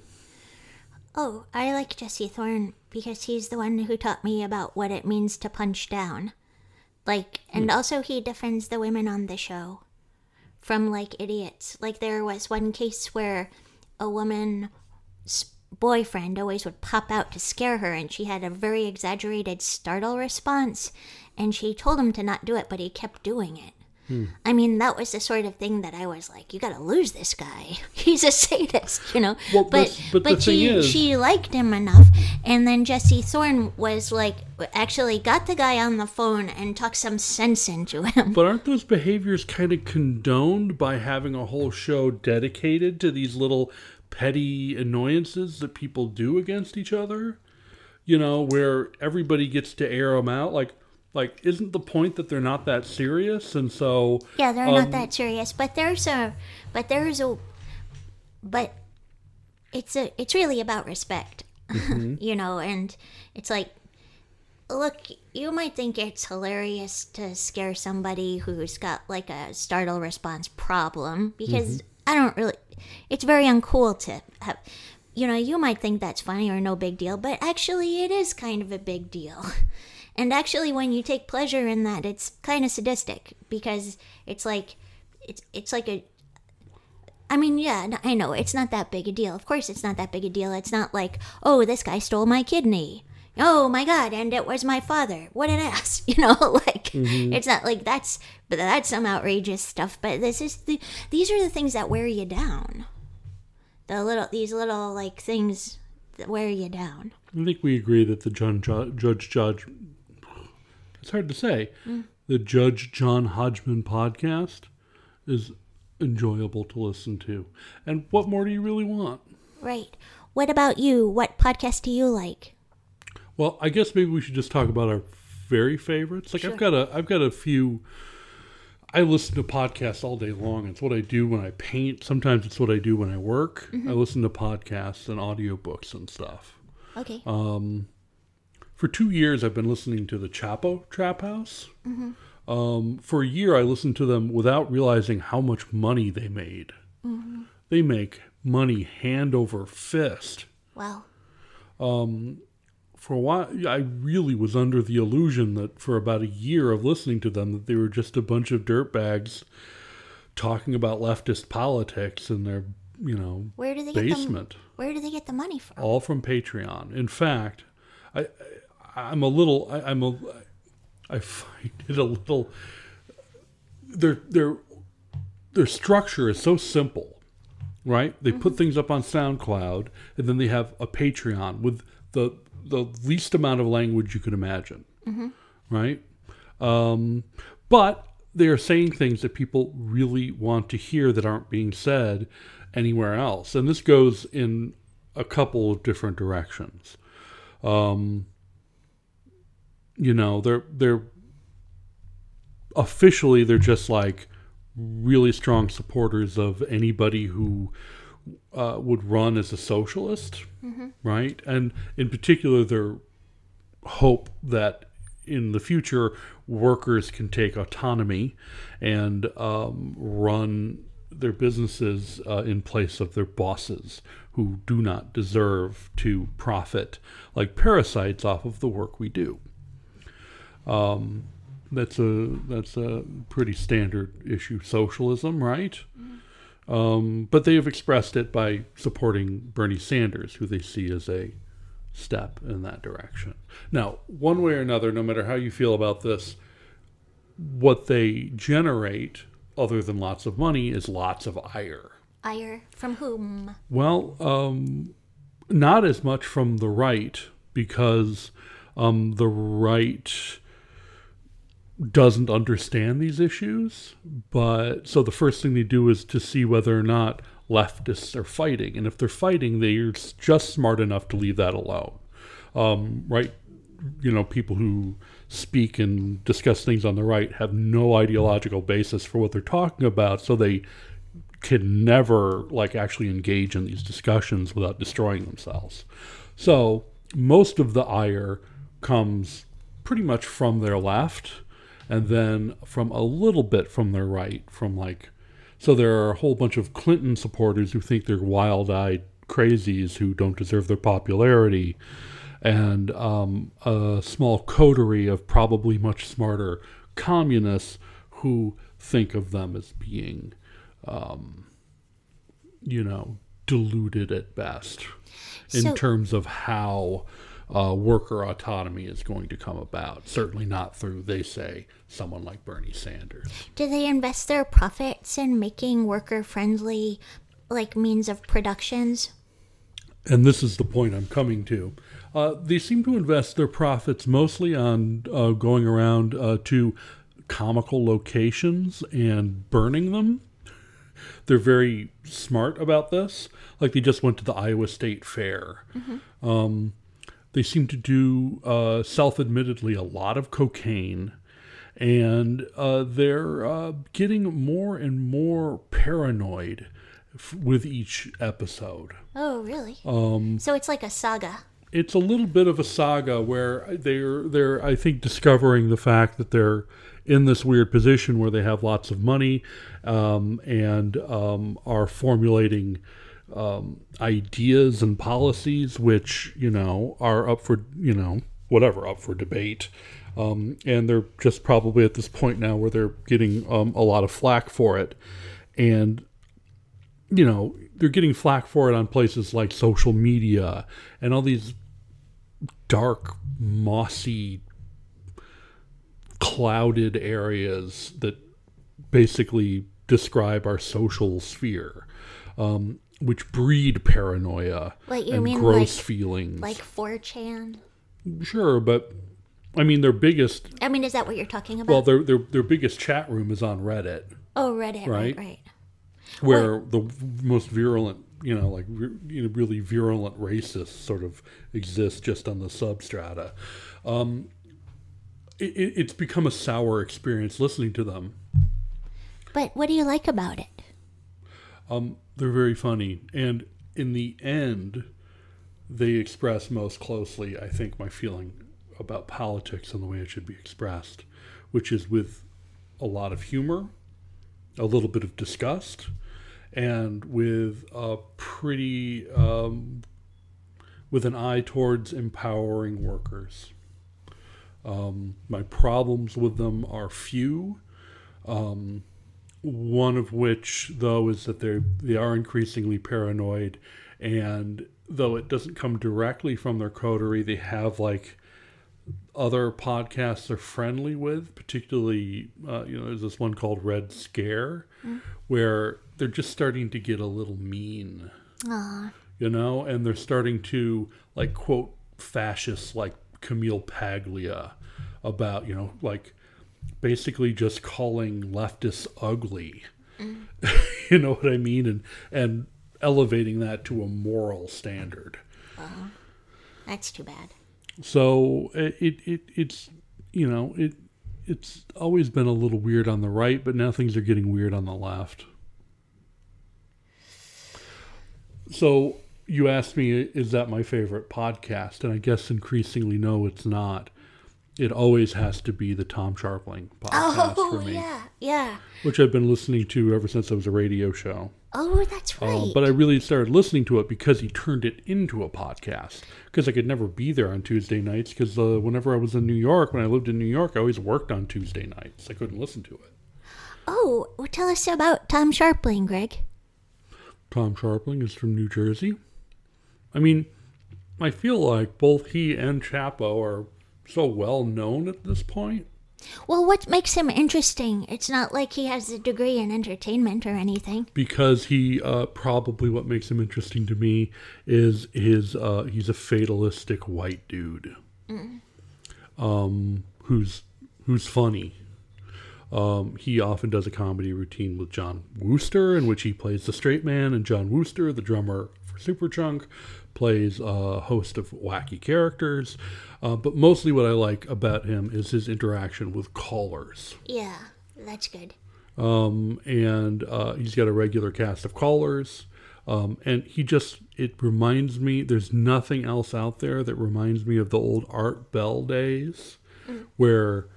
Oh, I like Jesse Thorn because he's the one who taught me about what it means to punch down. Like, and hmm. also he defends the women on the show from like idiots. Like, there was one case where a woman's boyfriend always would pop out to scare her, and she had a very exaggerated startle response, and she told him to not do it, but he kept doing it. Hmm. I mean, that was the sort of thing that I was like, you gotta lose this guy. He's a sadist, you know? Well, but but the she, is- she liked him enough. And then Jesse Thorn was like, actually got the guy on the phone and talked some sense into him. But aren't those behaviors kind of condoned by having a whole show dedicated to these little petty annoyances that people do against each other? You know, where everybody gets to air them out. Like, like isn't the point that they're not that serious? And so, Yeah, they're Um, not that serious, but there's a, but there's a, but it's a, it's really about respect, you know, and it's like, look, you might think it's hilarious to scare somebody who's got like a startle response problem because I don't really. It's very uncool to have. You know, you might think that's funny or no big deal, but actually, it is kind of a big deal. And actually, when you take pleasure in that, it's kind of sadistic because it's like, it's it's like a. I mean, yeah, I know it's not that big a deal. Of course, it's not that big a deal. It's not like, oh, this guy stole my kidney. Oh my god, and it was my father. What an ass, you know. Like mm-hmm. it's not like that's, but that's some outrageous stuff. But this is the these are the things that wear you down. The little these little like things that wear you down. I think we agree that the John Ju- Judge Judge. It's hard to say. The Judge John Hodgman podcast is enjoyable to listen to. And what more do you really want? Right. What about you? What podcast do you like? Well, I guess maybe we should just talk about our very favorites. Like I've got a I've got a few I listen to podcasts all day long. It's what I do when I paint. Sometimes it's what I do when I work. Mm-hmm. I listen to podcasts and audiobooks and stuff. Okay. Um, For two years, I've been listening to the Chapo Trap House. Mm-hmm. Um, for a year, I listened to them without realizing how much money they made. Mm-hmm. They make money hand over fist. well, um, For a while, I really was under the illusion that for about a year of listening to them, that they were just a bunch of dirtbags talking about leftist politics in their, you know, where do they get basement. the Where do they get the money from? all from Patreon. In fact, I I'm a little I, I'm a I find it a little their their their structure is so simple, right? They put things up on SoundCloud and then they have a Patreon with the the least amount of language you could imagine, right? Um, but they are saying things that people really want to hear that aren't being said anywhere else. And this goes in a couple of different directions. Um, you know, they're they're officially they're just like really strong supporters of anybody who uh, would run as a socialist, right? And in particular, their hope that in the future workers can take autonomy and um, run their businesses uh, in place of their bosses who do not deserve to profit like parasites off of the work we do. Um, that's a that's a pretty standard issue socialism, right? Um, but they have expressed it by supporting Bernie Sanders, who they see as a step in that direction. Now, one way or another, no matter how you feel about this, what they generate, other than lots of money, is lots of ire. Ire from whom? Well, um, not as much from the right because um, the right doesn't understand these issues. But so the first thing they do is to see whether or not leftists are fighting, and if they're fighting, they're just smart enough to leave that alone. Um, right? You know, people who speak and discuss things on the right have no ideological basis for what they're talking about, so they can never like actually engage in these discussions without destroying themselves. So most of the ire comes pretty much from their left and then from a little bit from their right from like so there are a whole bunch of Clinton supporters who think they're wild-eyed crazies who don't deserve their popularity. And um, a small coterie of probably much smarter communists who think of them as being you know, deluded at best in So- terms of how uh, worker autonomy is going to come about. Certainly not through, they say, someone like Bernie Sanders. Do they invest their profits in making worker friendly like means of productions? And this is the point I'm coming to. Uh, they seem to invest their profits mostly on uh, going around uh, to comical locations and burning them. They're very smart about this. Like they just went to the Iowa State Fair. Um, they seem to do uh, self-admittedly a lot of cocaine, and uh, they're uh, getting more and more paranoid f- with each episode. Oh, really? Um, so it's like a saga. it's a little bit of a saga where they're they're I think discovering the fact that they're in this weird position where they have lots of money um, and um, are formulating um, ideas and policies which you know are up for you know whatever up for debate. Um, and they're just probably at this point now where they're getting um, a lot of flack for it, and you know they're getting flack for it on places like social media and all these dark, mossy, clouded areas that basically describe our social sphere, um, which breed paranoia What you and mean, gross like- feelings. Like 4chan. sure, but I mean, their biggest I mean, is that what you're talking about? well, their their their biggest chat room is on Reddit, oh, Reddit, right, right. right. where the most virulent, you know, like you know, really virulent racists sort of exist just on the substrata. Um, it- it's become a sour experience listening to them. But what do you like about it? Um, they're very funny, and in the end, they express most closely, I think, my feeling about politics and the way it should be expressed, which is with a lot of humor, a little bit of disgust, and with a pretty, um, with an eye towards empowering workers. Um, my problems with them are few. Um, one of which, though, is that they they are increasingly paranoid, and though it doesn't come directly from their coterie, they have like other podcasts they're friendly with. Particularly, uh, you know, there's this one called Red Scare, where they're just starting to get a little mean, Aw, you know, and they're starting to like quote fascists like Camille Paglia about you know like basically just calling leftists ugly. you know what I mean? And and elevating that to a moral standard. Uh-huh. that's too bad. So it, it, it it's you know it it's always been a little weird on the right, but now things are getting weird on the left. So you asked me, is that my favorite podcast? And I guess increasingly, no, it's not. It always has to be the Tom Scharpling podcast Oh, for me, yeah, yeah. which I've been listening to ever since it was a radio show. Oh, that's right. Uh, but I really started listening to it because he turned it into a podcast. Because I could never be there on Tuesday nights. Because uh, whenever I was in New York, when I lived in New York, I always worked on Tuesday nights. I couldn't listen to it. oh, well, tell us about Tom Scharpling, Greg. Tom Scharpling is from New Jersey. I mean, I feel like both he and Chapo are so well known at this point. Well, what makes him interesting? It's not like he has a degree in entertainment or anything. because he uh, probably what makes him interesting to me is his uh, he's a fatalistic white dude um, who's who's funny um, he often does a comedy routine with Jon Wurster in which he plays the straight man and Jon Wurster the drummer Superchunk plays a host of wacky characters uh, but mostly what I like about him is his interaction with callers Yeah, that's good. um, and uh, he's got a regular cast of callers. Um, and he just, it reminds me, there's nothing else out there that reminds me of the old Art Bell days where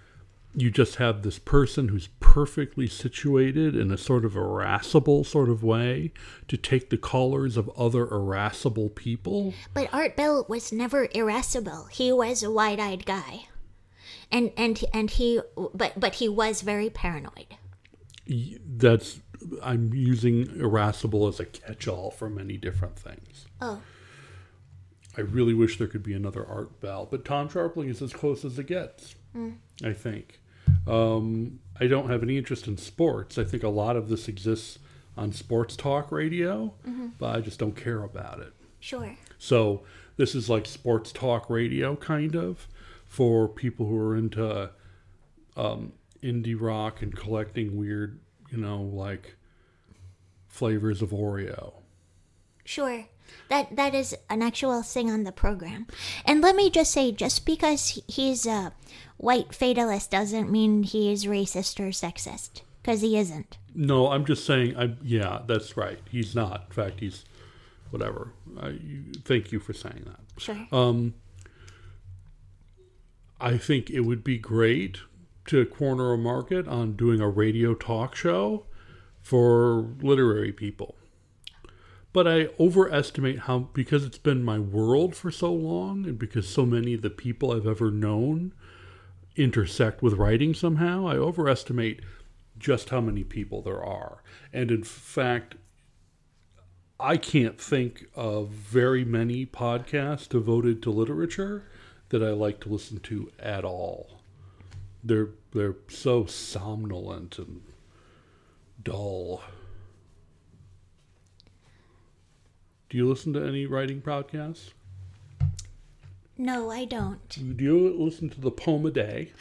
you just have this person who's perfectly situated in a sort of irascible sort of way to take the callers of other irascible people. But Art Bell was never irascible. He was a wide-eyed guy, and and and he, but but he was very paranoid. That's, I'm using irascible as a catch all for many different things. Oh, I really wish there could be another Art Bell, but Tom Scharpling is as close as it gets. Mm. I think. Um, I don't have any interest in sports. I think a lot of this exists on sports talk radio, but I just don't care about it. sure. So this is like sports talk radio, kind of, for people who are into um, indie rock and collecting weird, you know, like flavors of Oreo. Sure. That that is an actual thing on the program. And let me just say just because he's a white fatalist doesn't mean he is racist or sexist cuz he isn't. No, I'm just saying. I yeah, that's right. He's not. In fact, he's whatever. I, thank you for saying that. Sure. Um, I think it would be great to corner a market on doing a radio talk show for literary people. But I overestimate how, because it's been my world for so long, and because so many of the people I've ever known intersect with writing somehow, I overestimate just how many people there are. And in fact, I can't think of very many podcasts devoted to literature that I like to listen to at all. They're they're so somnolent and dull. Do you listen to any writing podcasts? No, I don't. Do you listen to the Poem a Day?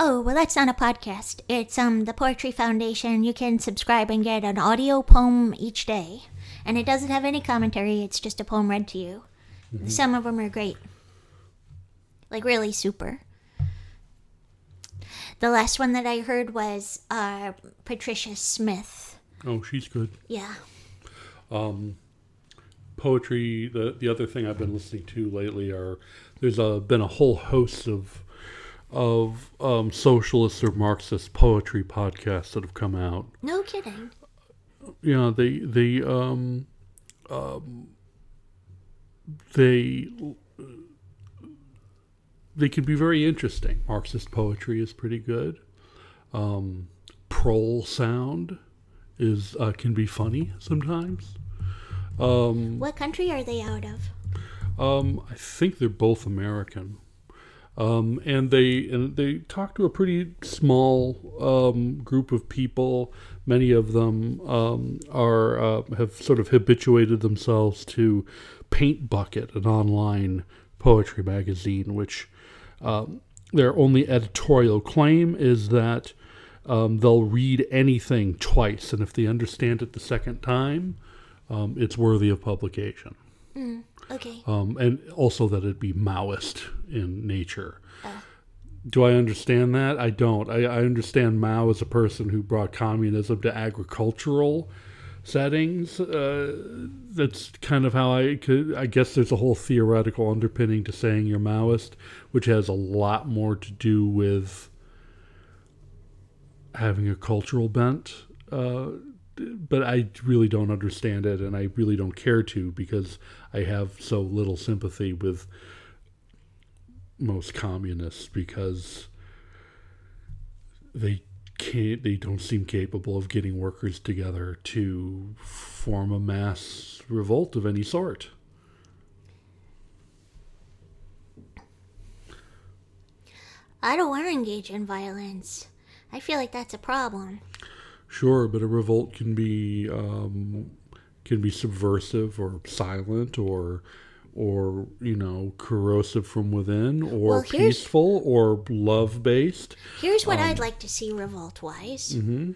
Oh, well, that's not a podcast. It's um the Poetry Foundation. You can subscribe and get an audio poem each day, and it doesn't have any commentary. It's just a poem read to you. Some of them are great, like really super. The last one that I heard was uh, Patricia Smith. Oh, she's good. Yeah. Poetry. The the other thing I've been listening to lately are there's a, been a whole host of of um, socialist or Marxist poetry podcasts that have come out. No kidding. you know they they um um they they can be very interesting marxist poetry is pretty good um prole sound is uh, can be funny sometimes um What country are they out of? um, I think they're both American. Um, and they and they talk to a pretty small um, group of people. Many of them um, are uh, have sort of habituated themselves to Paint Bucket, an online poetry magazine, which um, their only editorial claim is that um, they'll read anything twice, and if they understand it the second time, um, it's worthy of publication Okay. um, and also that it be Maoist in nature. Do I understand that? I don't. I, I understand Mao as a person who brought communism to agricultural settings. Uh, that's kind of how I could. I guess there's a whole theoretical underpinning to saying you're Maoist, which has a lot more to do with having a cultural bent. Uh, but I really don't understand it, and I really don't care to because I have so little sympathy with most communists because they can't. They don't seem capable of getting workers together to form a mass revolt of any sort. I don't want to engage in violence. I feel like that's a problem. Sure, but a revolt can be um, can be subversive or silent or or you know corrosive from within or Well, peaceful or love based. Here's what I'd like to see revolt wise. Mm-hmm.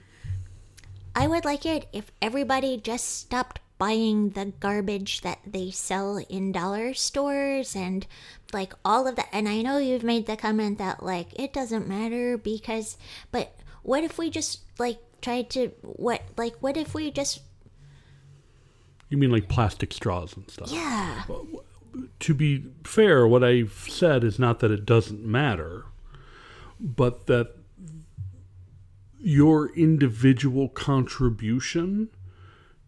I would like it if everybody just stopped buying the garbage that they sell in dollar stores and like all of that. And I know you've made the comment that like it doesn't matter because, but what if we just like tried to what like what if we just You mean like plastic straws and stuff? yeah to be fair, what I've said is not that it doesn't matter, but that your individual contribution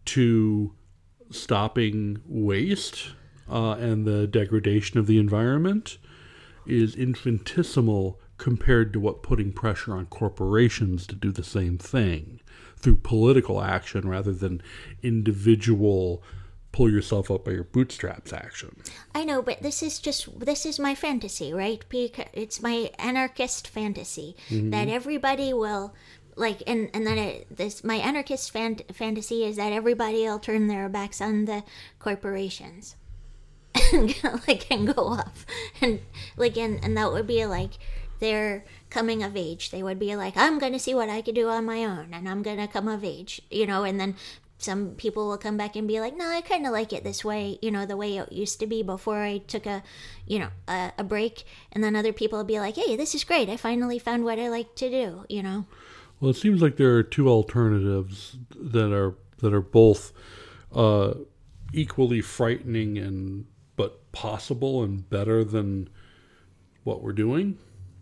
to stopping waste uh, and the degradation of the environment is infinitesimal compared to what putting pressure on corporations to do the same thing through political action rather than individual pull yourself up by your bootstraps action. I know, but this is just this is my fantasy, right? Because it's my anarchist fantasy mm-hmm. that everybody will like, and and then it, this my anarchist fan, fantasy is that everybody will turn their backs on the corporations, like and go off, and like and and that would be like their coming of age. They would be like, I'm gonna see what I could do on my own, and I'm gonna come of age, you know, and then some people will come back and be like, no, I kind of like it this way, you know, the way it used to be before I took a, you know, a, a break. And then other people will be like, hey, this is great. I finally found what I like to do, you know. Well, it seems like there are two alternatives that are that are both uh, equally frightening and but possible and better than what we're doing.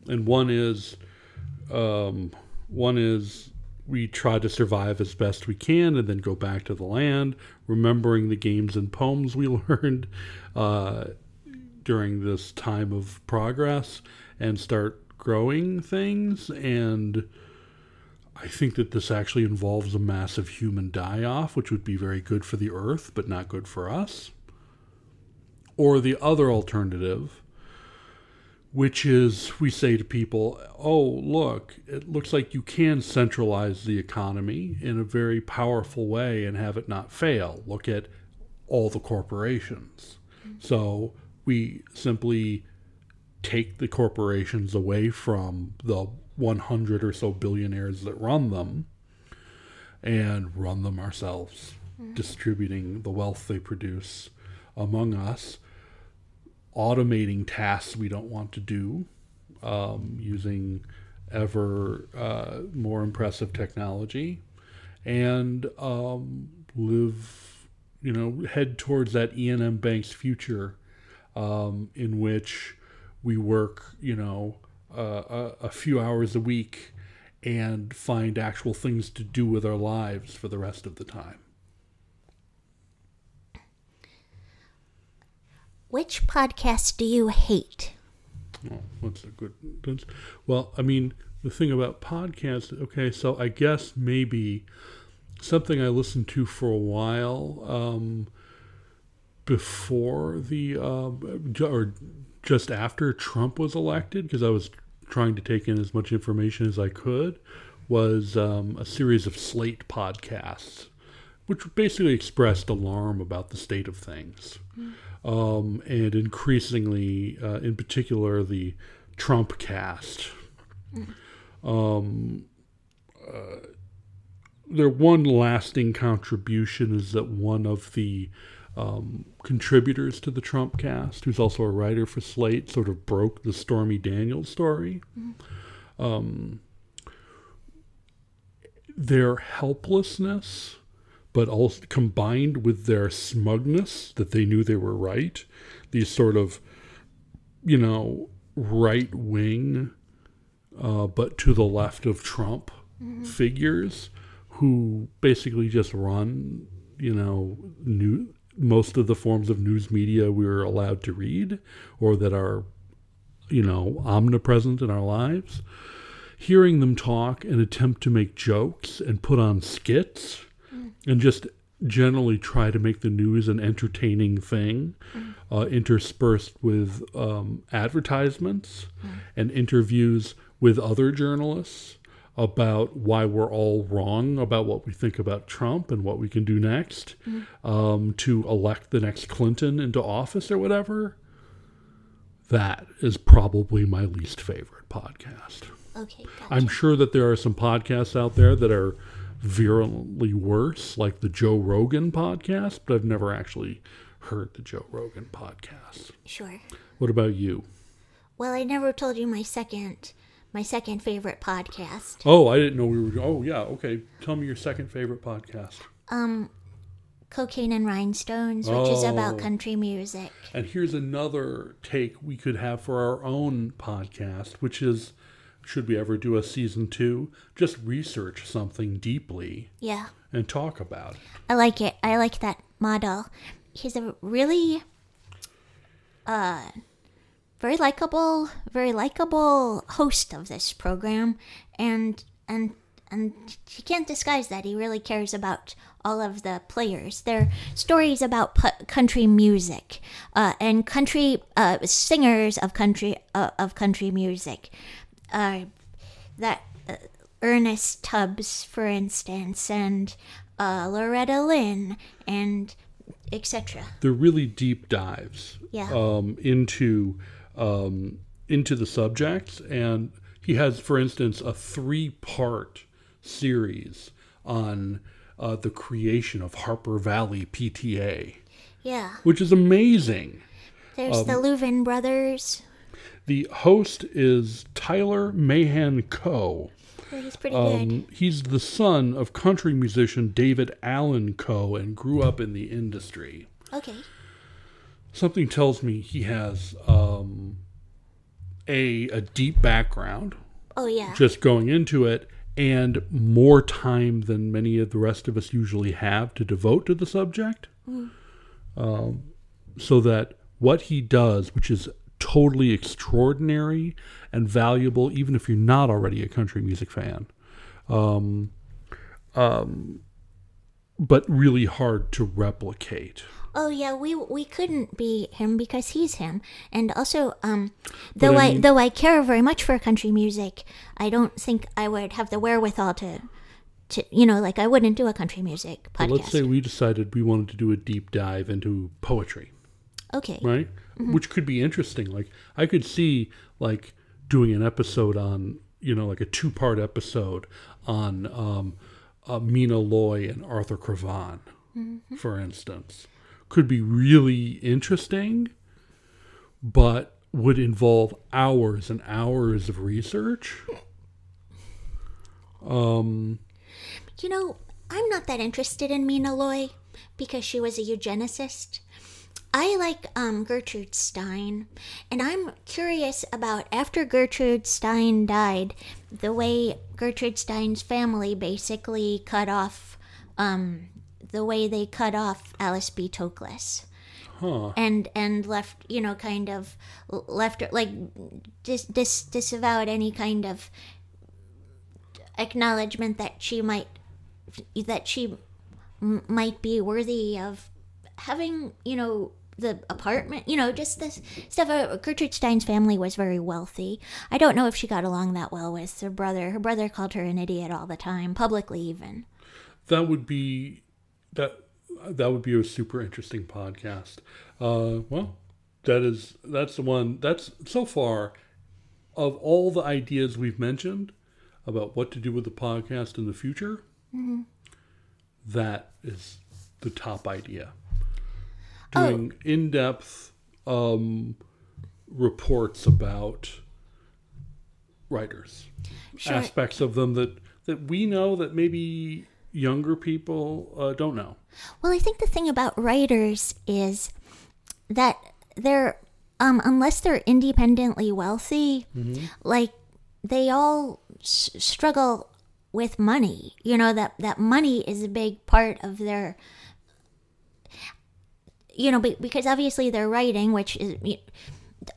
And one is um, one is we try to survive as best we can and then go back to the land, remembering the games and poems we learned uh, during this time of progress and start growing things. And I think that this actually involves a massive human die off, which would be very good for the earth, but not good for us. Or the other alternative, which is we say to people, oh, look, it looks like you can centralize the economy in a very powerful way and have it not fail. Look at all the corporations. So we simply take the corporations away from the 100 or so billionaires that run them and run them ourselves, mm-hmm. distributing the wealth they produce among us, automating tasks we don't want to do, um, using ever uh, more impressive technology, and um, live, you know, head towards that Iain M. Banks' future um, in which we work, you know, uh, a, a few hours a week and find actual things to do with our lives for the rest of the time. Which podcast do you hate? Oh, what's a good? That's, well, I mean, the thing about podcasts. Okay, so I guess maybe something I listened to for a while um, before the um, or just after Trump was elected, because I was trying to take in as much information as I could, was um, a series of Slate podcasts, which basically expressed alarm about the state of things. Um, and increasingly, uh, in particular, the Trumpcast. Um, uh, their one lasting contribution is that one of the um, contributors to the Trumpcast, who's also a writer for Slate, sort of broke the Stormy Daniels story. Um, their helplessness, but also combined with their smugness that they knew they were right, these sort of, you know, right wing, uh, but to the left of Trump figures who basically just run, you know, new most of the forms of news media we are allowed to read or that are, you know, omnipresent in our lives. Hearing them talk and attempt to make jokes and put on skits and just generally try to make the news an entertaining thing, uh, interspersed with um, advertisements and interviews with other journalists about why we're all wrong about what we think about Trump and what we can do next um, to elect the next Clinton into office or whatever. That is probably my least favorite podcast. Okay, gotcha. I'm sure that there are some podcasts out there that are virulently worse, like the Joe Rogan podcast, but I've never actually heard the Joe Rogan podcast. sure. What about you? Well, I never told you my second, my second favorite podcast. Oh, I didn't know we were. Oh, yeah. Okay. Tell me your second favorite podcast. Um, Cocaine and Rhinestones, which is about Oh. country music. And here's another take we could have for our own podcast, which is should we ever do a season two, just research something deeply Yeah, and talk about it. I like it. I like that model. He's a really, uh, very likable, very likable host of this program, and and and he can't disguise that he really cares about all of the players. They're stories about pu- country music, uh, and country uh, singers of country uh, of country music. Uh, that uh, Ernest Tubbs, for instance, and uh, Loretta Lynn, and etc. They're really deep dives Yeah. um, into um, into the subjects, and he has, for instance, a three-part series on uh, the creation of Harper Valley PTA, Yeah. which is amazing. There's the Louvin brothers. The host is Tyler Mahan Coe. He's pretty good. Um, he's the son of country musician David Allan Coe and grew up in the industry. Okay. Something tells me he has um, a a deep background Oh yeah. just going into it and more time than many of the rest of us usually have to devote to the subject. Um, so that what he does, which is totally extraordinary and valuable, even if you're not already a country music fan, um, um, but really hard to replicate. Oh yeah, we we couldn't be him because he's him, and also um, though I I, though I care very much for country music, I don't think I would have the wherewithal to, to you know, like I wouldn't do a country music But podcast. let's say we decided we wanted to do a deep dive into poetry. okay, right? Which could be interesting. Like I could see like doing an episode on you know like a two part episode on um, uh, Mina Loy and Arthur Cravan, for instance, could be really interesting, but would involve hours and hours of research. Um, you know, I'm not that interested in Mina Loy because she was a eugenicist. I like um, Gertrude Stein, and I'm curious about after Gertrude Stein died, the way Gertrude Stein's family basically cut off, um, the way they cut off Alice B. Toklas huh. and and left you know kind of left her like dis, dis disavowed any kind of acknowledgement that she might that she m- might be worthy of having you know the apartment you know just this stuff uh, gertrude stein's family was very wealthy i don't know if she got along that well with her brother her brother called her an idiot all the time publicly even that would be that that would be a super interesting podcast. Uh, well, that is that's the one that's so far of all the ideas we've mentioned about what to do with the podcast in the future. that is the top idea. Doing in-depth um, reports about writers Sure. aspects of them that that we know that maybe younger people uh, don't know. Well, I think the thing about writers is that they're, um, unless they're independently wealthy, like they all s- struggle with money. You know that that money is a big part of their. You know, because obviously they're writing, which is,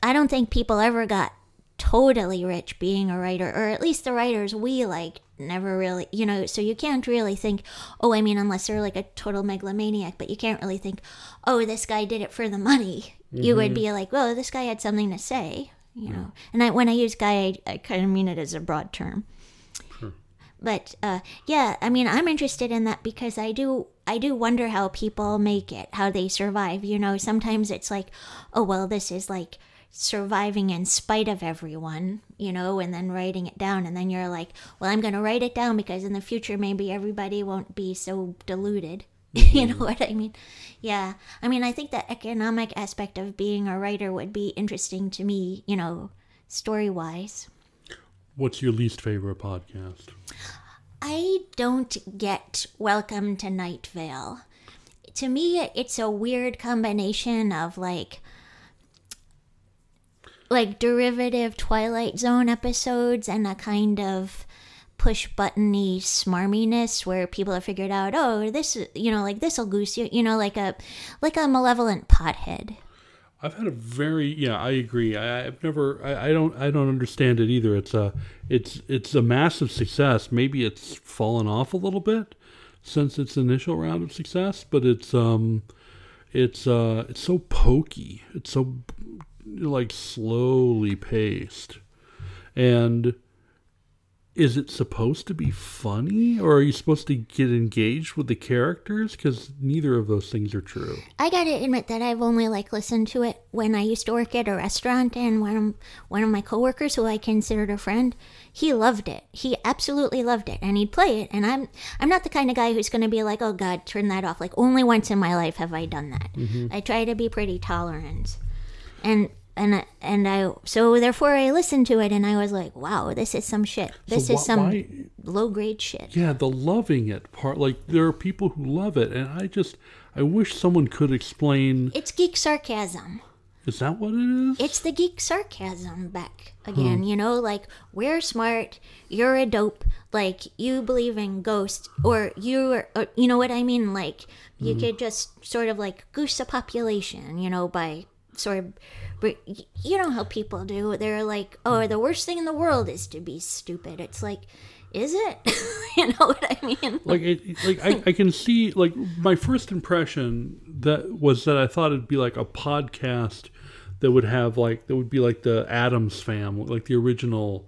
I don't think people ever got totally rich being a writer, or at least the writers we like never really, you know, so you can't really think, oh, I mean, unless they're like a total megalomaniac, but you can't really think, oh, this guy did it for the money. You would mm-hmm. be like, well, this guy had something to say, you know. And I, when I use guy, I, I kind of mean it as a broad term. But uh, yeah, I mean, I'm interested in that because I do, I do wonder how people make it, how they survive. You know, sometimes it's like, oh well, this is like surviving in spite of everyone, you know, and then writing it down, and then you're like, well, I'm gonna write it down because in the future maybe everybody won't be so deluded. you know what I mean? Yeah, I mean, I think the economic aspect of being a writer would be interesting to me, you know, story wise. What's your least favorite podcast? I don't get Welcome to Night Vale. To me, it's a weird combination of like like derivative Twilight Zone episodes and a kind of push buttony smarminess where people have figured out, oh, this is you know, like this'll goose you, you know, like a like a malevolent pothead. I've had a very yeah, I agree. I, I've never I, I don't I don't understand it either. It's a it's it's a massive success. Maybe it's fallen off a little bit since its initial round of success, but it's um it's uh it's so pokey. It's so like slowly paced. And is it supposed to be funny or are you supposed to get engaged with the characters cuz neither of those things are true. I gotta admit that I've only like listened to it when I used to work at a restaurant, and one of one of my coworkers, who I considered a friend, he loved it. He absolutely loved it, and he'd play it. And I'm I'm not the kind of guy who's gonna be like, oh God, turn that off. Like only once in my life have I done that. Mm-hmm. I try to be pretty tolerant, and. And and I so therefore I listened to it and I was like, wow, this is some shit. This So is some why- low grade shit. Yeah, the loving it part. Like there are people who love it, and I just I wish someone could explain. It's geek sarcasm. Is that what it is? It's the geek sarcasm back again, you know, like we're smart, you're a dope, like you believe in ghosts, or you are, or, you know what I mean? Like you mm-hmm. could just sort of like goose a population, you know, by sort of, br- you know how people do. They're like, oh, the worst thing in the world is to be stupid. It's like, is it? you know what I mean? like it, like I, I can see like my first impression that was that I thought it'd be like a podcast that would have like that would be like the Addams family, like the original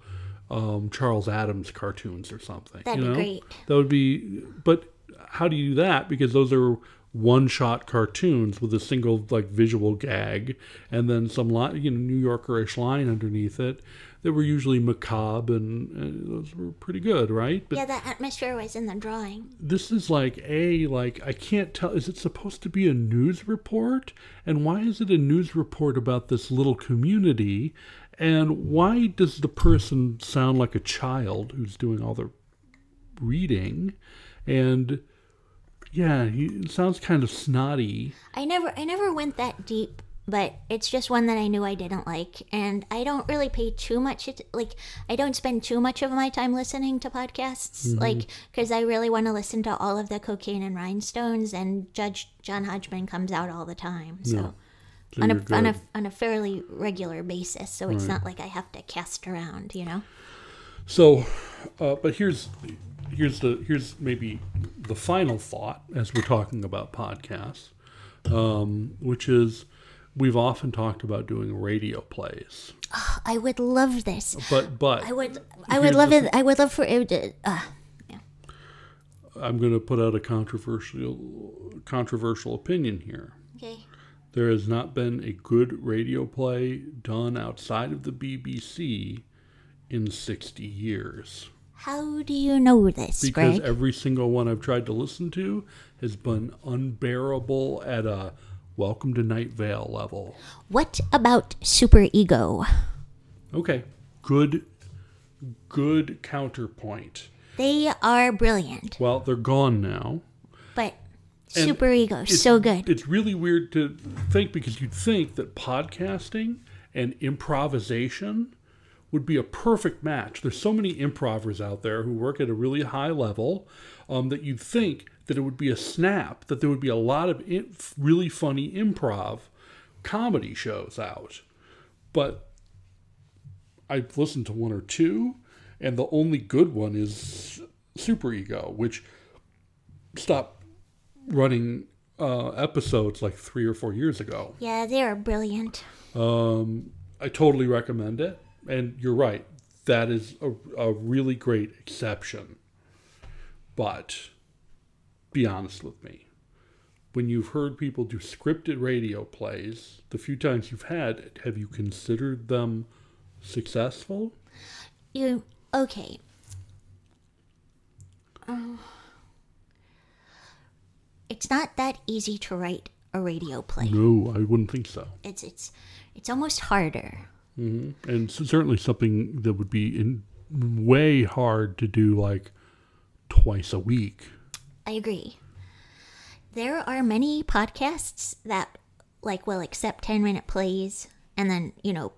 um, Charles Addams cartoons or something. That'd you be know? great. That would be, but how do you do that? Because those are one-shot cartoons with a single like visual gag, and then some li- you know New Yorkerish line underneath it. That were usually macabre, and, and those were pretty good, right? But Yeah, the atmosphere was in the drawing. this is like a like I can't tell. Is it supposed to be a news report? And why is it a news report about this little community? And why does the person sound like a child who's doing all the reading? And yeah, he it sounds kind of snotty. I never I never went that deep, but it's just one that I knew I didn't like and I don't really pay too much like I don't spend too much of my time listening to podcasts like cuz I really want to listen to all of the cocaine and rhinestones and Judge John Hodgman comes out all the time. So Yeah. So on a, on a on a fairly regular basis, so it's not like I have to cast around, you know. So, uh, but here's here's the here's maybe the final thought as we're talking about podcasts, um, which is we've often talked about doing radio plays, I would love this. but but I would I would love the it. I would love for it to, uh, I'm going to put out a controversial controversial opinion here. okay. There has not been a good radio play done outside of the BBC in 60 years. How do you know this, because Greg? every single one I've tried to listen to has been unbearable at a Welcome to Night Vale level. What about Super Ego? Okay, good, good counterpoint. They are brilliant, Well, they're gone now. but And Super Ego, so good. It's really weird to think because you'd think that podcasting and improvisation would be a perfect match. There's so many improvers out there who work at a really high level um, that you'd think that it would be a snap, that there would be a lot of in, really funny improv comedy shows out. But I've listened to one or two, and the only good one is Super Ego, which stopped running uh, episodes like three or four years ago. Yeah, they are brilliant. Um, I totally recommend it. And you're right, that is a, a really great exception. But be honest with me. When you've heard people do scripted radio plays, the few times you've had, have you considered them successful? You okay? Uh, it's not that easy to write a radio play. No, I wouldn't think so. It's it's it's almost harder. Hmm And certainly something that would be in way hard to do like twice a week. I agree. There are many podcasts that like will accept 10 minute plays and then, you know,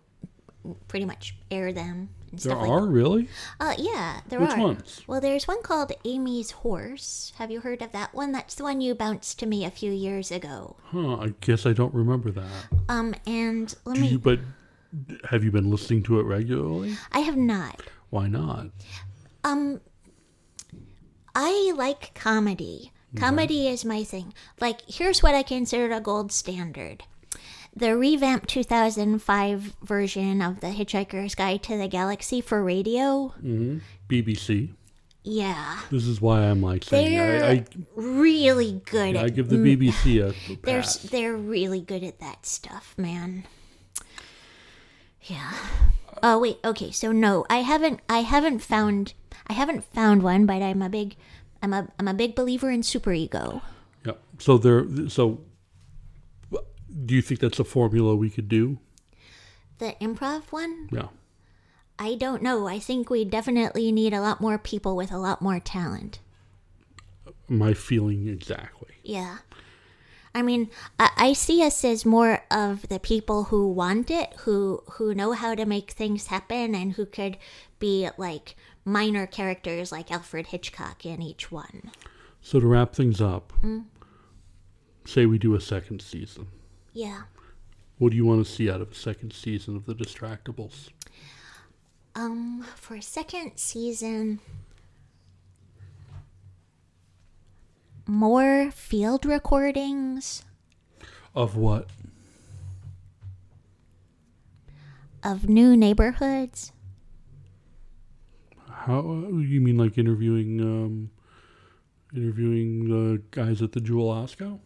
pretty much air them and There stuff like are really? Uh yeah, there Which are. ones? Well, there's one called Amy's Horse. Have you heard of that one? That's the one you bounced to me a few years ago. Huh, I guess I don't remember that. Um and let Do me you, but have you been listening to it regularly? I have not. Why not? Um I like comedy. Comedy is my thing. Like here's what I consider a gold standard. The revamped 2005 version of The Hitchhiker's Guide to the Galaxy for radio. BBC. Yeah. This is why I'm like saying They're I, I, really good I at give the BBC a They're pass. they're really good at that stuff, man. Yeah. Oh wait, okay. So no, I haven't I haven't found I haven't found one, but I'm a big I'm a I'm a big believer in super ego. Yeah. So there. So, do you think that's a formula we could do? The improv one? Yeah. I don't know. I think we definitely need a lot more people with a lot more talent. My feeling exactly. Yeah. I mean, I, I see us as more of the people who want it, who who know how to make things happen, and who could be like minor characters like Alfred Hitchcock in each one. So to wrap things up, say we do a second season. Yeah. What do you want to see out of a second season of The Distractables? Um, for a second season, more field recordings Of what? of new neighborhoods. How you mean like interviewing um, interviewing the guys at the Jewel Osco?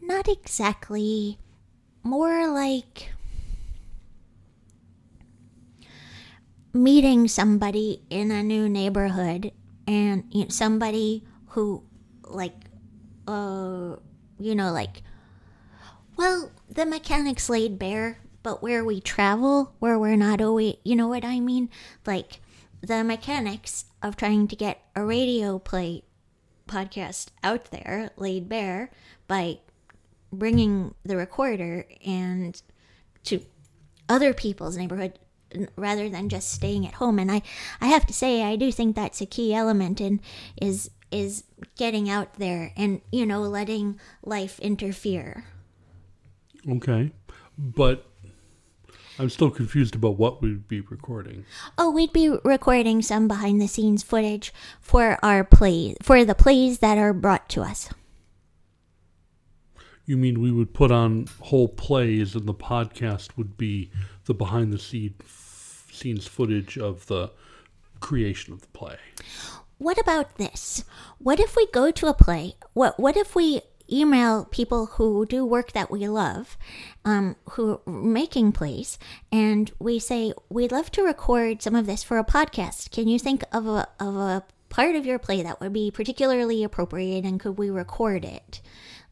Not exactly. More like meeting somebody in a new neighborhood and you know, somebody who, like, uh, you know, like, well, the mechanics laid bare, but where we travel, where we're not always, you know what I mean? Like, the mechanics of trying to get a radio play podcast out there laid bare by bringing the recorder and to other people's neighborhood rather than just staying at home. And i i have to say i do think that's a key element in is is getting out there and you know letting life interfere. Okay, but I'm still confused about what we'd be recording. oh we'd be recording some behind the scenes footage for our play for the plays that are brought to us. You mean we would put on whole plays, and the podcast would be the behind the scene scenes footage of the creation of the play? what about this? What if we go to a play? What what if we email people who do work that we love, um, who are making plays, and we say we'd love to record some of this for a podcast. Can you think of a of a part of your play that would be particularly appropriate, and could we record it?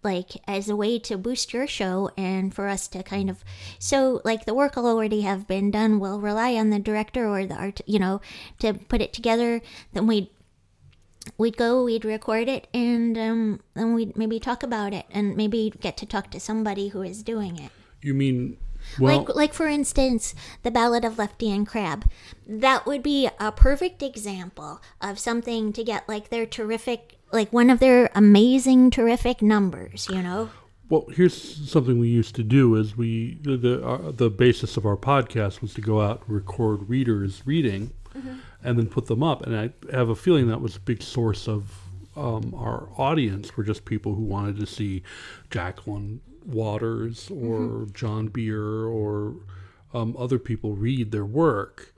Like as a way to boost your show and for us to kind of so like the work will already have been done. We'll rely on the director or the art, you know, to put it together. Then we'd we'd go, we'd record it, and um, then we'd maybe talk about it, and maybe get to talk to somebody who is doing it. You mean well? like, like for instance, the Ballad of Lefty and Crab. That would be a perfect example of something to get like their terrific, like one of their amazing, terrific numbers. You know. Well, here's something we used to do: is we the the, uh, the basis of our podcast was to go out and record readers reading, and then put them up. And I have a feeling that was a big source of um, our audience were just people who wanted to see Jacqueline Waters or John Beer or um, other people read their work.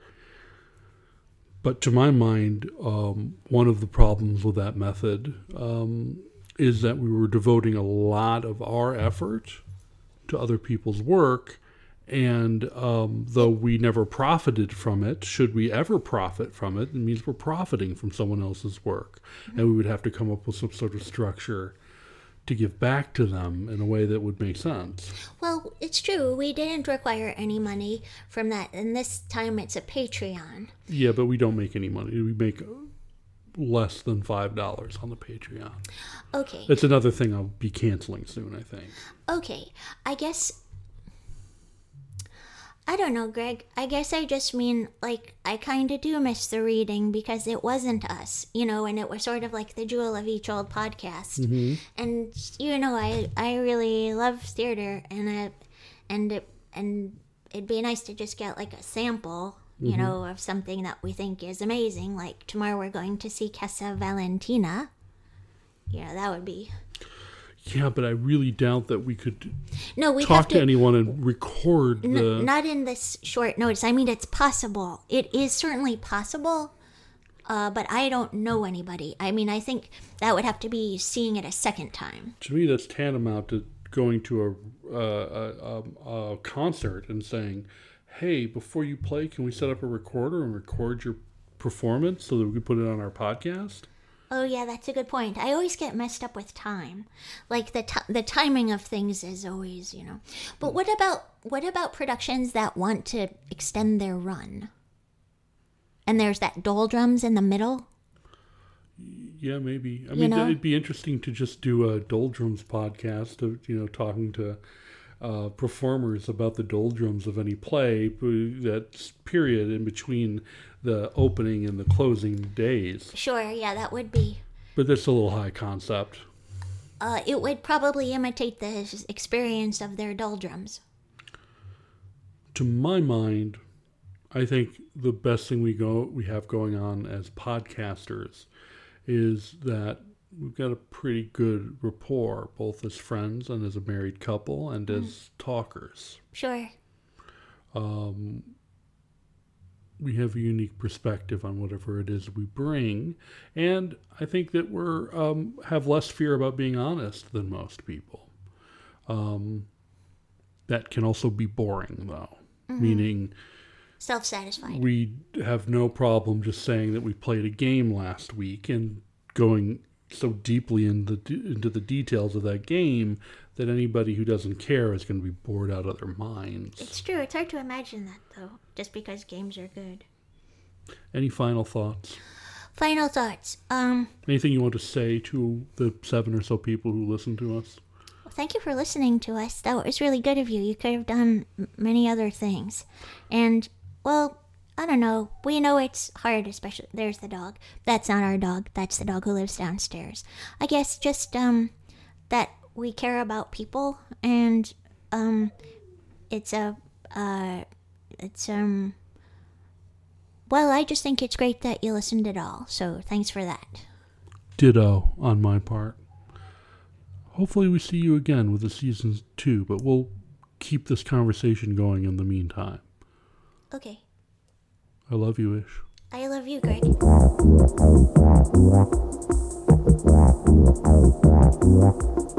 But to my mind, um, one of the problems with that method um, is that we were devoting a lot of our effort to other people's work. And um, though we never profited from it, should we ever profit from it, it means we're profiting from someone else's work. And we would have to come up with some sort of structure to give back to them in a way that would make sense. Well, it's true. We didn't require any money from that, and this time it's a Patreon. Yeah, but we don't make any money. We make less than $5 on the Patreon. Okay. It's another thing I'll be canceling soon, I think. Okay, I guess. I don't know, Greg. I guess I just mean, like, I kind of do miss the reading because it wasn't us, you know, and it was sort of like the jewel of each old podcast. Mm-hmm. And, you know, I, I really love theater, and I, and it, and it'd be nice to just get like a sample, you mm-hmm. know, of something that we think is amazing. Like tomorrow we're going to see Casa Valentina. Know, that would be. Yeah, but I really doubt that we could No, we talk to, to. anyone and record N- the. not in this short notice. I mean, it's possible. It is certainly possible, uh, but I don't know anybody. I mean, I think that would have to be seeing it a second time. to me, that's tantamount to going to a, uh, a, a, a concert and saying, "Hey, before you play, can we set up a recorder and record your performance so that we can put it on our podcast?" Oh yeah, that's a good point. I always get messed up with time. Like the ti the timing of things is always, you know. But what about what about productions that want to extend their run? And there's that doldrums in the middle. Yeah, maybe. I You mean, know? it'd be interesting to just do a doldrums podcast of you know talking to uh, performers about the doldrums of any play. That period in between the opening and the closing days. Sure, yeah, that would be. But that's a little high concept. Uh, it would probably imitate the experience of their doldrums. To my mind, I think the best thing we go we have going on as podcasters is that we've got a pretty good rapport, both as friends and as a married couple and as talkers. Sure. We have a unique perspective on whatever it is we bring, and I think that we're um, have less fear about being honest than most people. Um, that can also be boring, though, meaning self-satisfying. we have no problem just saying that we played a game last week and going so deeply into the details of that game that anybody who doesn't care is going to be bored out of their minds. It's true. It's hard to imagine that, though, just because games are good. Any final thoughts? Final thoughts. Um, Anything you want to say to the seven or so people who listen to us? thank you for listening to us. That was really good of you. You could have done many other things. And, well, I don't know. We know it's hard, especially. There's the dog. That's not our dog. That's the dog who lives downstairs. I guess just, um, that we care about people, and um, it's a uh, it's um. Well, I just think it's great that you listened at all. So thanks for that. Ditto on my part. Hopefully, we see you again with the season two, but we'll keep this conversation going in the meantime. Okay. I love you, Ish. I love you, Greg. Thank you.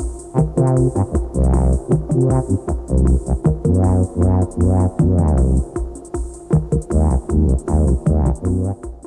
Yeah.